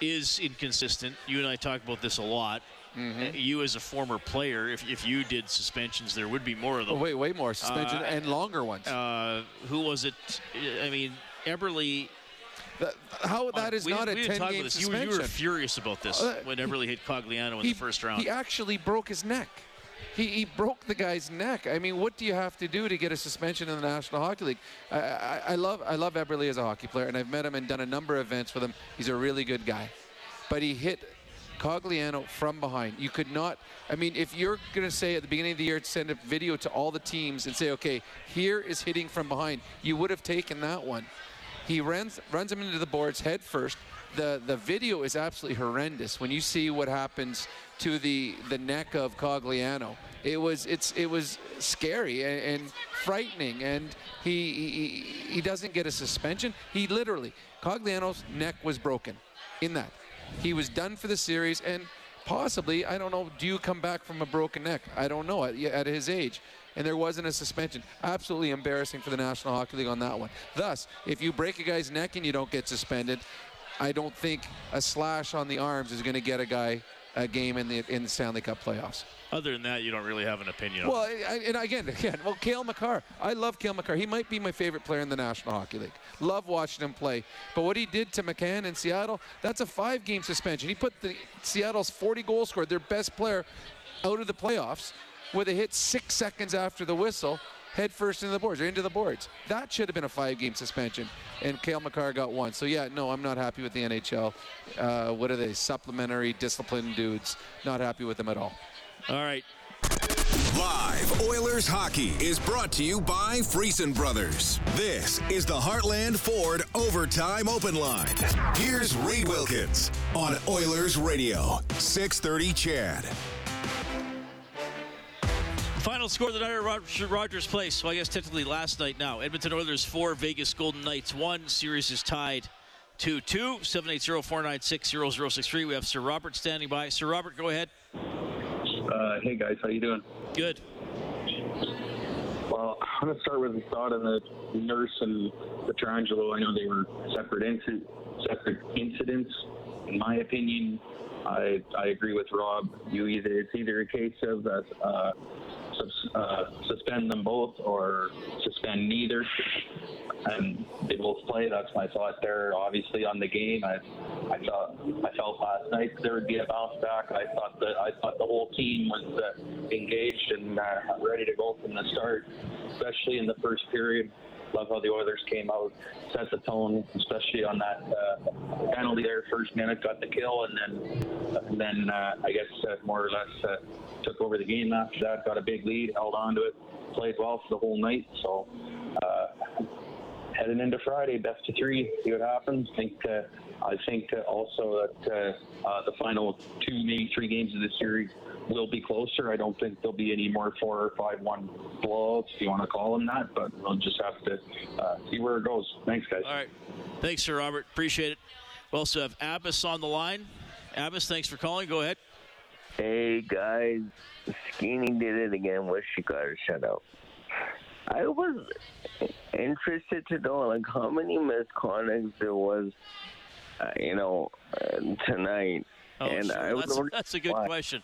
is inconsistent. You and I talk about this a lot. Mm-hmm. Uh, You, as a former player, if, if you did suspensions, there would be more of them. Oh, way, way more suspension Uh, and longer ones. Uh, who was it? I mean, Eberle. how that is we, not a we didn't talk 10-game about this. You, were- you were furious about this Uh, when Eberle hit Cogliano in he, the first round. He actually broke his neck. He, he broke the guy's neck. I mean, what do you have to do to get a suspension in the National Hockey League? I, I, I love I love Eberle as a hockey player, and I've met him and done a number of events with him. He's a really good guy. but he hit Cogliano from behind. You could not. I mean, if you're going to say at the beginning of the year, send a video to all the teams and say, okay, here is hitting from behind, you would have taken that one. He runs runs him into the boards head first. The the video is absolutely horrendous when you see what happens to the the neck of Cogliano. It was it's it was scary and, and frightening, and he, he he doesn't get a suspension. He literally Cogliano's neck was broken in that. He was done for the series, and possibly I don't know. Do you come back from a broken neck? I don't know at, at his age and there wasn't a suspension. Absolutely embarrassing for the National Hockey League on that one. Thus, if you break a guy's neck and you don't get suspended, I don't think a slash on the arms is going to get a guy a game in the in the Stanley Cup playoffs. Other than that, you don't really have an opinion. Well, on I, and again, again, well, Cale Makar. I love Cale Makar. He might be my favorite player in the National Hockey League. Love watching him play. But what he did to McCann in Seattle, that's a five-game suspension. He put the Seattle's 40 goal scorer, their best player, out of the playoffs with a hit six seconds after the whistle, head first into the boards or into the boards. That should have been a five-game suspension, and Cale Makar got one. So yeah, no, I'm not happy with the NHL. Uh, what are they? Supplementary discipline dudes. Not happy with them at all. All right. Live Oilers hockey is brought to you by Friesen Brothers. This is the Heartland Ford Overtime Open Line. Here's Reed Wilkins on Oilers Radio, 630 CHED. Final score of the night at Rogers Place. Well, I guess technically last night now. Edmonton Oilers 4, Vegas Golden Knights 1. Series is tied 2 2. 780 496 0063. We have Sir Robert standing by. Sir Robert, go ahead. Uh, hey, guys. How you doing? Good. Well, I'm going to start with the thought of the nurse and Pietrangelo. I know they were separate, inci- separate incidents. In my opinion, I, I agree with Rob. You either it's either a case of uh, uh, suspend them both or suspend neither, and they both play. That's my thought there. Obviously, on the game, I I thought I felt last night there would be a bounce back. I thought that I thought the whole team was uh, engaged and uh, ready to go from the start, especially in the first period. Love how the Oilers came out, set the tone, especially on that uh, penalty there, first minute, got the kill, and then, and then uh, I guess uh, more or less uh, took over the game after that, got a big lead, held on to it, played well for the whole night. So uh, heading into Friday, best of three, see what happens. think uh, I think uh, also that the final two, maybe three games of the series will be closer. I don't think there'll be any more four or five one blowouts, if you want to call them that. But we'll just have to uh, see where it goes. Thanks, guys. All right. Thanks, Sir Robert. Appreciate it. We also have Abbas on the line. Abbas, thanks for calling. Go ahead. Hey guys, Skinny did it again. Wish you got to shut up. I was interested to know like how many misconducts there was, uh, you know, uh, tonight. Oh, and sure. I was that's, that's a good why. question.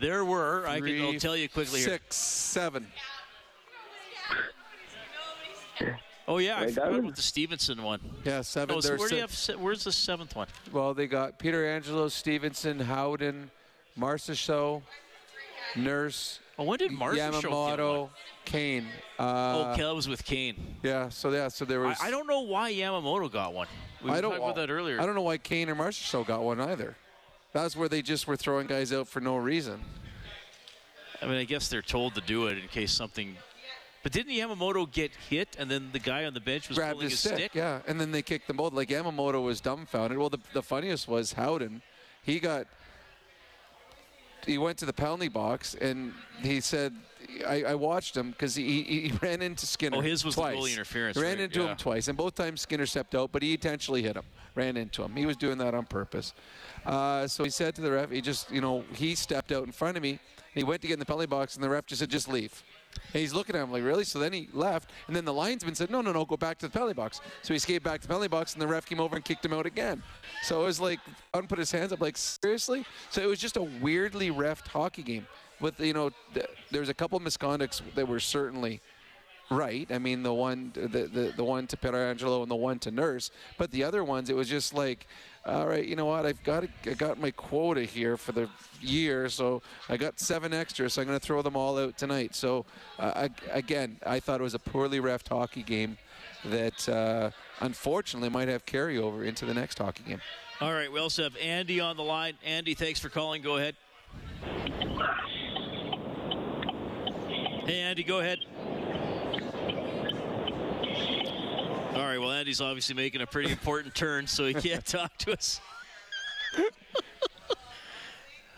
There were, I can I'll tell you quickly here. Six, seven. Oh, yeah, I Like, I forgot was- about the Stephenson one. Yeah, seven. Oh, so where do you have, where's the seventh one? Well, they got Peter Angelo, Stephenson, Howden, Marcia Nurse. Oh, when did Marcia get Yamamoto, Kane. oh, Uh, Kel was with Kane. Yeah, so yeah, so there was. I, I don't know why Yamamoto got one. We I don't talking about that earlier. I don't know why Kane or Marchessault got one either. That's where they just were throwing guys out for no reason. I mean, I guess they're told to do it in case something. But didn't Yamamoto get hit, and then the guy on the bench was grabbed pulling his his stick, yeah, and then they kicked them both. Like Yamamoto was dumbfounded. Well, the, the funniest was Howden. He got. He went to the penalty box and he said, "I, I watched him because he, he he ran into Skinner. Oh, his was the twice. goalie interference, He ran right? into Yeah. him twice, and both times Skinner stepped out, but he intentionally hit him, ran into him. He was doing that on purpose. Uh, so he said to the ref, he just, you know, he stepped out in front of me. He went to get in the penalty box, and the ref just said, "Just leave." And he's looking at him like, really? So then he left, and then the linesman said, no, no, no, go back to the penalty box. So he escaped back to the penalty box, and the ref came over and kicked him out again. So it was like, John put his hands up, like, seriously? So it was just a weirdly refed hockey game. With, you know, th- there was a couple misconducts that were certainly right. I mean, the one, the, the, the one to Pietrangelo and the one to Nurse. But the other ones, it was just like, all right, you know what? I've got I got my quota here for the year, so I got seven extras. So I'm going to throw them all out tonight. So uh, ag- again, I thought it was a poorly refed hockey game that uh, unfortunately might have carryover into the next hockey game. All right, we also have Andy on the line. Andy, thanks for calling. Go ahead. Hey, Andy, go ahead. All right, well, Andy's obviously making a pretty important turn, so he can't talk to us.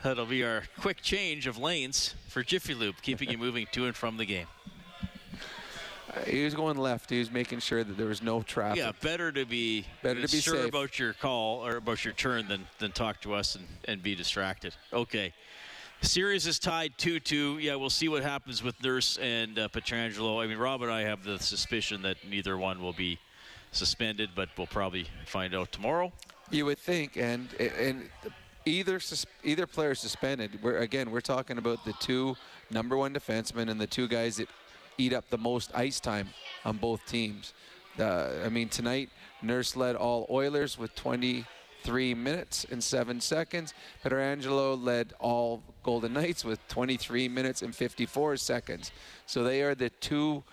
That'll be our quick change of lanes for Jiffy Lube, keeping you moving to and from the game. Uh, he was going left. He was making sure that there was no traffic. Yeah, better to be Better to be sure safe. about your call or about your turn than than talk to us and, and be distracted. Okay. Series is tied 2-2. Yeah, we'll see what happens with Nurse and uh, Pietrangelo. I mean, Rob and I have the suspicion that neither one will be suspended, but we'll probably find out tomorrow. You would think, and and either sus- either player suspended. We're again, we're talking about the two number one defensemen and the two guys that eat up the most ice time on both teams. Uh, I mean, tonight Nurse led all Oilers with 23 minutes and seven seconds. Pietrangelo led all Golden Knights with 23 minutes and 54 seconds. So they are the two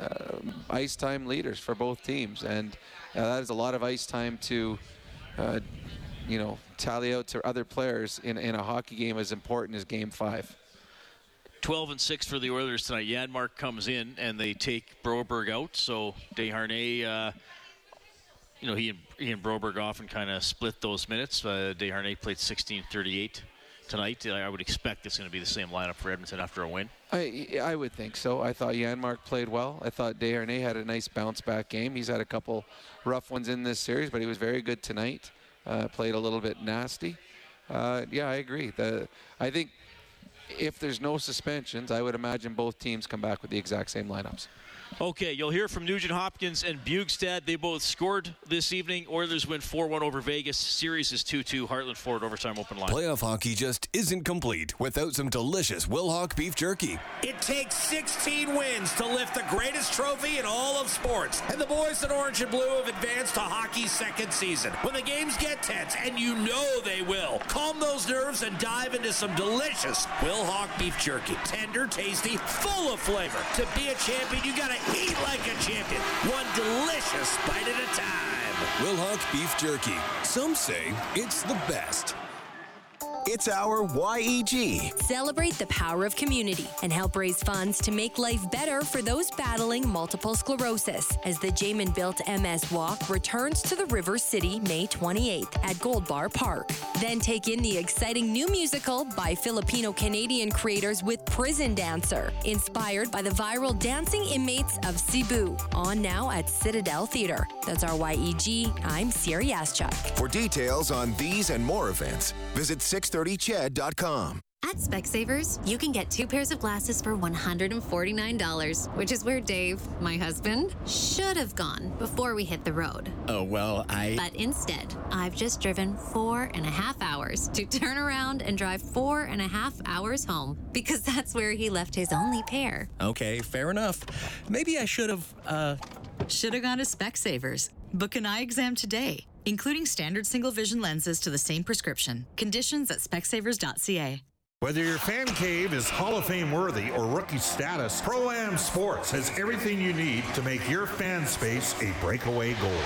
uh, ice time leaders for both teams, and uh, that is a lot of ice time to, uh, you know, tally out to other players in, in a hockey game as important as Game Five. 12 and 6 for the Oilers tonight. Janmark comes in and they take Broberg out. So Desharnais, uh, you know, he and, he and Broberg often kind of split those minutes. Uh, Desharnais played 16:38 tonight. I would expect it's going to be the same lineup for Edmonton after a win. I I would think so. I thought Janmark played well. I thought Desharnais had a nice bounce back game. He's had a couple rough ones in this series, but he was very good tonight. Uh, played a little bit nasty. Uh, yeah, I agree. The I think if there's no suspensions, I would imagine both teams come back with the exact same lineups. Okay, you'll hear from Nugent Hopkins and Bjugstad. They both scored this evening. Oilers win 4 1 over Vegas. Series is 2 2. Heartland Ford overtime open line. Playoff hockey just isn't complete without some delicious Wilhawk beef jerky. It takes 16 wins to lift the greatest trophy in all of sports. And the boys in orange and blue have advanced to hockey's second season. When the games get tense, and you know they will, calm those nerves and dive into some delicious Wilhawk beef jerky. Tender, tasty, full of flavor. To be a champion, you gotta eat like a champion. One delicious bite at a time. Wilhawk beef jerky. Some say it's the best. It's our YEG. Celebrate the power of community and help raise funds to make life better for those battling multiple sclerosis as the Jayman BUILT MS Walk returns to the River City May 28th at Gold Bar Park. Then take in the exciting new musical by Filipino Canadian creators with Prison Dancer, inspired by the viral dancing inmates of Cebu, on now at Citadel Theater. That's our YEG. I'm Siri Yaschuk. For details on these and more events, visit 630ched.com. At Specsavers, you can get two pairs of glasses for $149, which is where Dave, my husband, should have gone before we hit the road. Oh, well, I. But instead, I've just driven four and a half hours to turn around and drive four and a half hours home because that's where he left his only pair. Okay, fair enough. Maybe I should have, uh. Should have gone to Specsavers. Book an eye exam today, including standard single vision lenses to the same prescription. Conditions at specsavers.ca. Whether your fan cave is Hall of Fame worthy or rookie status, Pro Am Sports has everything you need to make your fan space a breakaway goal.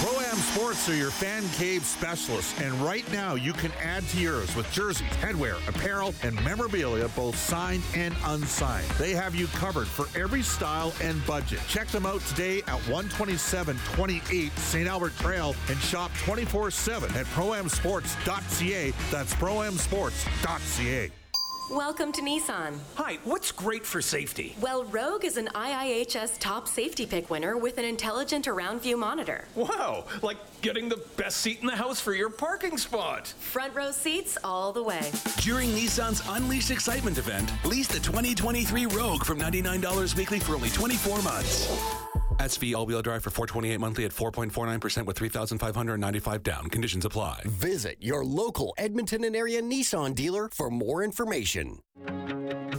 Pro Am Sports are your fan cave specialists, and right now you can add to yours with jerseys, headwear, apparel, and memorabilia, both signed and unsigned. They have you covered for every style and budget. Check them out today at 12728 St. Albert Trail and shop 24 7 at proamsports.ca. That's proamsports.ca. Welcome to Nissan. Hi, what's great for safety? Well, Rogue is an IIHS top safety pick winner with an intelligent around view monitor. Wow, like getting the best seat in the house for your parking spot. Front row seats all the way. During Nissan's Unleash Excitement event, lease the 2023 Rogue from $99 weekly for only 24 months. SV all-wheel drive for 428 monthly at 4.49% with 3,595 down. Conditions apply. Visit your local Edmonton and area Nissan dealer for more information.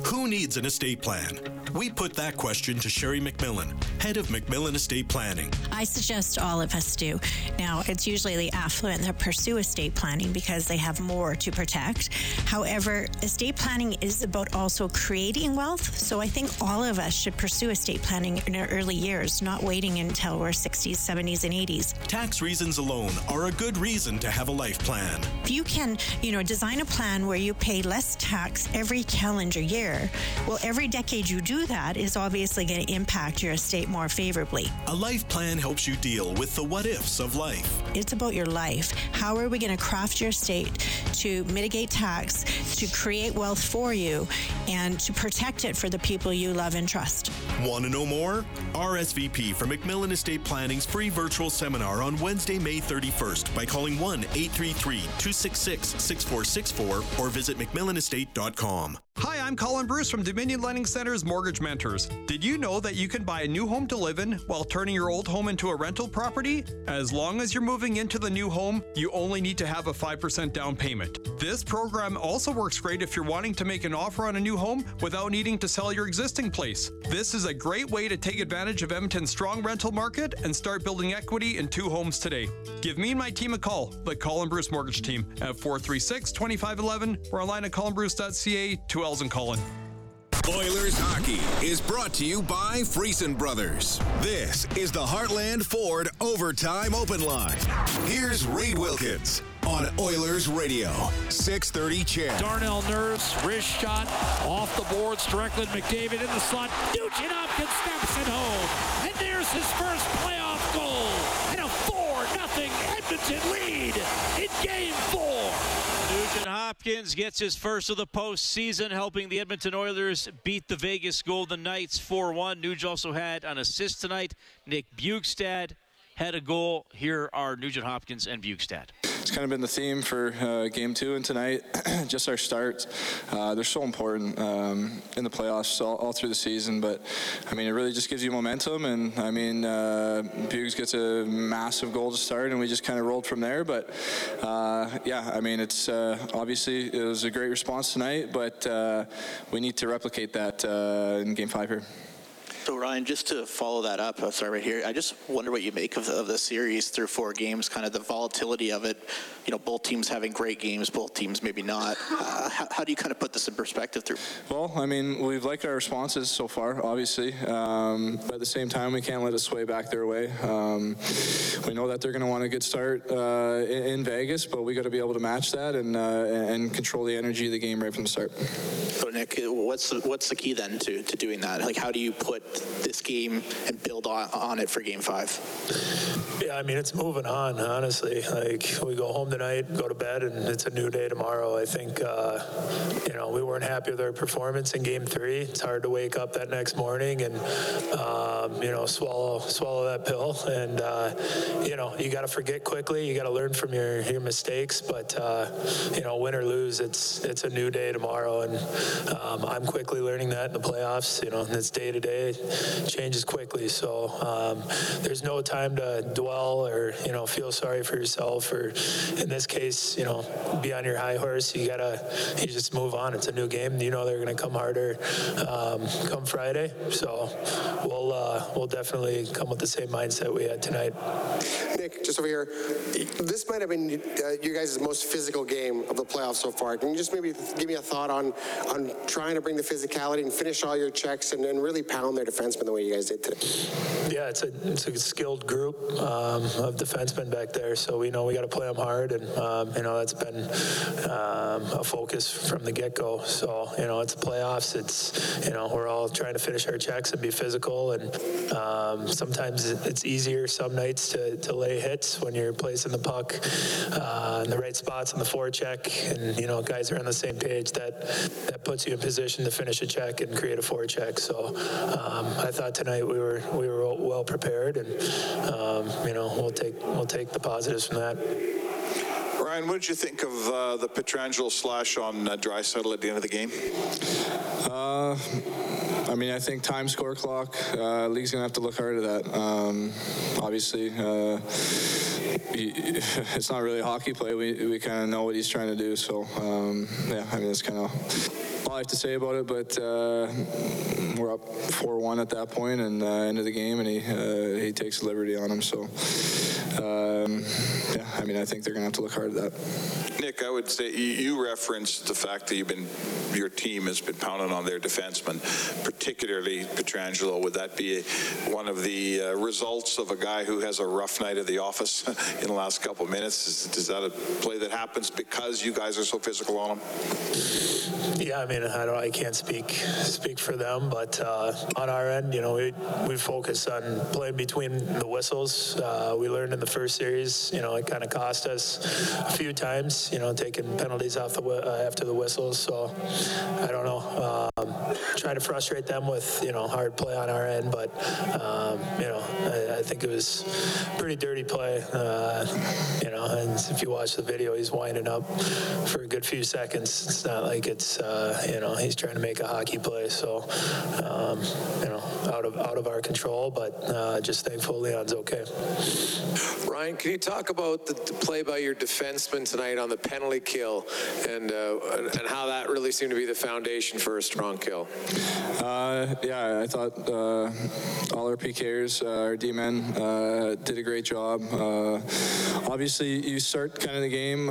Who needs an estate plan? we put that question to Sherry McMillan, head of McMillan Estate Planning. I suggest all of us do. Now, it's usually the affluent that pursue estate planning because they have more to protect. However, estate planning is about also creating wealth. So I think all of us should pursue estate planning in our early years, not waiting until we're 60s, 70s, and 80s. Tax reasons alone are a good reason to have a life plan. If you can, you know, design a plan where you pay less tax every calendar year, well, every decade you do that is obviously going to impact your estate more favorably. A life plan helps you deal with the what ifs of life. It's about your life. How are we going to craft your estate to mitigate tax, to create wealth for you, and to protect it for the people you love and trust? Want to know more? RSVP for McMillan Estate Planning's free virtual seminar on Wednesday, May 31st by calling 1 833 266 6464 or visit McMillanestate.com. Hi, I'm Colin Bruce from Dominion Lending Center's Mortgage Mentors. Did you know that you can buy a new home to live in while turning your old home into a rental property? As long as you're moving into the new home, you only need to have a 5% down payment. This program also works great if you're wanting to make an offer on a new home without needing to sell your existing place. This is a great way to take advantage of Edmonton's strong rental market and start building equity in two homes today. Give me and my team a call, the Colin Bruce Mortgage Team, at 436 2511 or online at colinbruce.ca, two L's and Colin. Oilers hockey is brought to you by Friesen Brothers. This is the Heartland Ford Overtime Open Line. Here's Reed Wilkins on Oilers Radio, 630 CHED. Darnell Nurse, wrist shot, off the boards, directly to McDavid in the slot. Nugent Hopkins snaps it home. And there's his first playoff goal. And a 4 nothing Edmonton lead in game four. Hopkins gets his first of the postseason, helping the Edmonton Oilers beat the Vegas Golden Knights 4 1. Nuge also had an assist tonight. Nick Bjugstad had a goal. Here are Nugent Hopkins and Bjugstad. It's kind of been the theme for uh, game two and tonight. just our starts. Uh, they're so important um, in the playoffs all, all, through the season. But I mean, it really just gives you momentum. And I mean, uh, Buggs gets a massive goal to start, and we just kind of rolled from there. But uh, yeah, I mean, it's uh, obviously it was a great response tonight, but uh, we need to replicate that in game five here. So Ryan, just to follow that up, oh, sorry, right here. I just wonder what you make of the, of the series through four games, kind of the volatility of it. You know, both teams having great games, both teams maybe not. Uh, how, how, do you kind of put this in perspective through? Well, I mean, we've liked our responses so far, obviously, um, but at the same time, we can't let it sway back their way. Um, we know that they're going to want a good start uh, in, in, Vegas, but we got to be able to match that and uh, and control the energy of the game right from the start. So Nick, what's the, what's the key then to, to doing that? Like, how do you put this game and build on, on it for game five? Yeah, I mean, it's moving on, honestly. Like, we go home tonight, go to bed, and it's a new day tomorrow. I think, uh, you know, we weren't happy with our performance in game three. It's hard to wake up that next morning and, um, you know, swallow swallow that pill. And, uh, you know, you got to forget quickly. You got to learn from your, your mistakes. But, uh, you know, win or lose, it's it's a new day tomorrow. And um, I'm quickly learning that in the playoffs. You know, it's day to day changes quickly. So um, there's no time to dwell or you know feel sorry for yourself or in this case you know be on your high horse. You gotta you just move on. It's a new game. You know they're gonna come harder um, come Friday. So we'll uh, we'll definitely come with the same mindset we had tonight. Nick, just over here, this might have been uh, you guys' most physical game of the playoffs so far. Can you just maybe give me a thought on on trying to bring the physicality and finish all your checks and, and really pound their defensemen the way you guys did today? Yeah, it's a it's a skilled group um, of defensemen back there, so we know we got to play them hard, and um, you know that's been um, a focus from the get go. So you know it's playoffs. It's you know we're all trying to finish our checks and be physical, and um, sometimes it's easier some nights to, to lay hits when you're placing the puck uh, in the right spots in the forecheck, and you know guys are on the same page. That that puts you in position to finish a check and create a forecheck. So um, I thought tonight we were we were well prepared, and um, you know we'll take we'll take the positives from that. Ryan, what did you think of uh, the Pietrangelo slash on uh, Draisaitl at the end of the game? Uh, I mean, I think time score clock. Uh, league's gonna have to look hard at that. Um, obviously, uh, he, it's not really hockey play. We we kind of know what he's trying to do. So um, yeah, I mean, it's kind of all I have to say about it. But uh, we're up four-one at that point, and uh, end of the game, and he uh, he takes liberty on him. So um, yeah, I mean, I think they're gonna have to look hard at that. Nick, I would say you, referenced the fact that you've been, your team has been pounding on their defensemen, particularly Pietrangelo. Would that be one of the uh, results of a guy who has a rough night at the office in the last couple of minutes? Is, is that a play that happens because you guys are so physical on him? Yeah, I mean, I don't, I can't speak speak for them, but uh, on our end, you know, we we focus on playing between the whistles. Uh, we learned in the first series, you know, it kind of cost us a few times, you know, taking penalties off the uh, after the whistles. So I don't know. Um, try to frustrate them with you know hard play on our end, but um, you know, I, I think it was pretty dirty play. Uh, you know, and if you watch the video, he's winding up for a good few seconds. It's not like it's uh, you know he's trying to make a hockey play. So um, you know, out of out of our control, but uh, just thankful Leon's okay. Ryan, can you talk about the play by your defenseman tonight on the penalty kill and uh, and how that really seemed to be the foundation for a strong kill? Uh, yeah, I thought uh, all our PKers, uh, our D-men, uh, did a great job. Obviously, you start kind of the game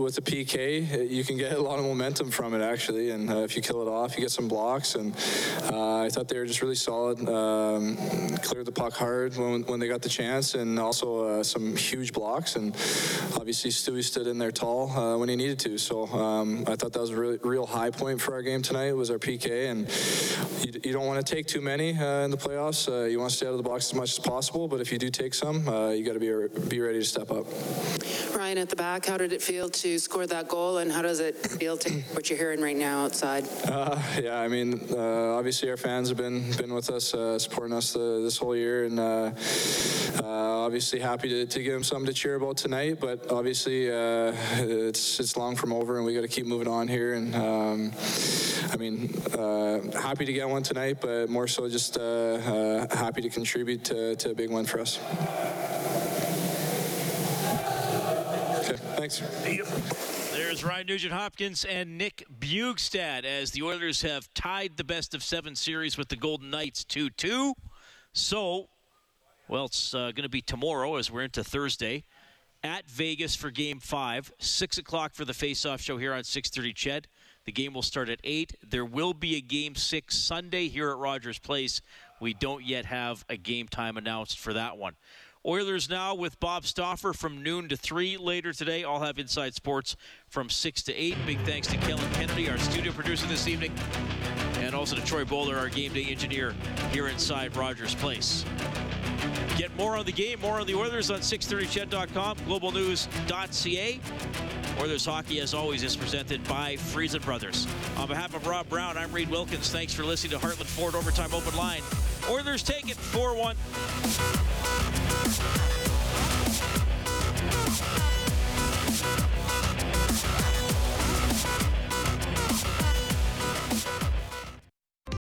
with a PK, you can get a lot of momentum from it actually, and if you kill it off, you get some blocks. And I thought they were just really solid. Um, cleared the puck hard when, when they got the chance, and also some huge blocks. And obviously, Stewie stood in there tall uh, when he needed to. So um, I thought that was a really, real high point for our game tonight. Was our PK, and you, you don't want to take too many uh, in the playoffs. Uh, you want to stay out of the box as much as possible, but if you do take some, uh, you got to be be ready to step up. Ryan at the back, how did it feel to score that goal, and how does it feel to what you're hearing right now outside? Uh, yeah, I mean, uh, obviously our fans have been been with us, uh, supporting us this whole year, and uh, uh, obviously happy to, to give them something to cheer about tonight. But obviously, uh, it's it's long from over, and we got to keep moving on here. And um, I mean, uh, happy to get one tonight, but more so just uh, uh, happy to contribute to, to a big win for us. Okay, thanks. There's Ryan Nugent Hopkins and Nick Bjugstad as the Oilers have tied the best of seven series with the Golden Knights 2 2. So, well, it's uh, going to be tomorrow as we're into Thursday at Vegas for game five, 6 o'clock for the face-off show here on 630 Ched. The game will start at 8. There will be a game six Sunday here at Rogers Place. We don't yet have a game time announced for that one. Oilers now with Bob Stauffer from noon to 3 later today. I'll have Inside Sports from 6 to 8. Big thanks to Kellen Kennedy, our studio producer this evening, and also to Troy Bowler, our game day engineer here inside Rogers Place. Get more on the game, more on the Oilers on 630ched.com, globalnews.ca. Oilers hockey, as always, is presented by Friesen Brothers. On behalf of Rob Brown, I'm Reid Wilkins. Thanks for listening to Heartland Ford Overtime Open Line. Oilers take it 4 1.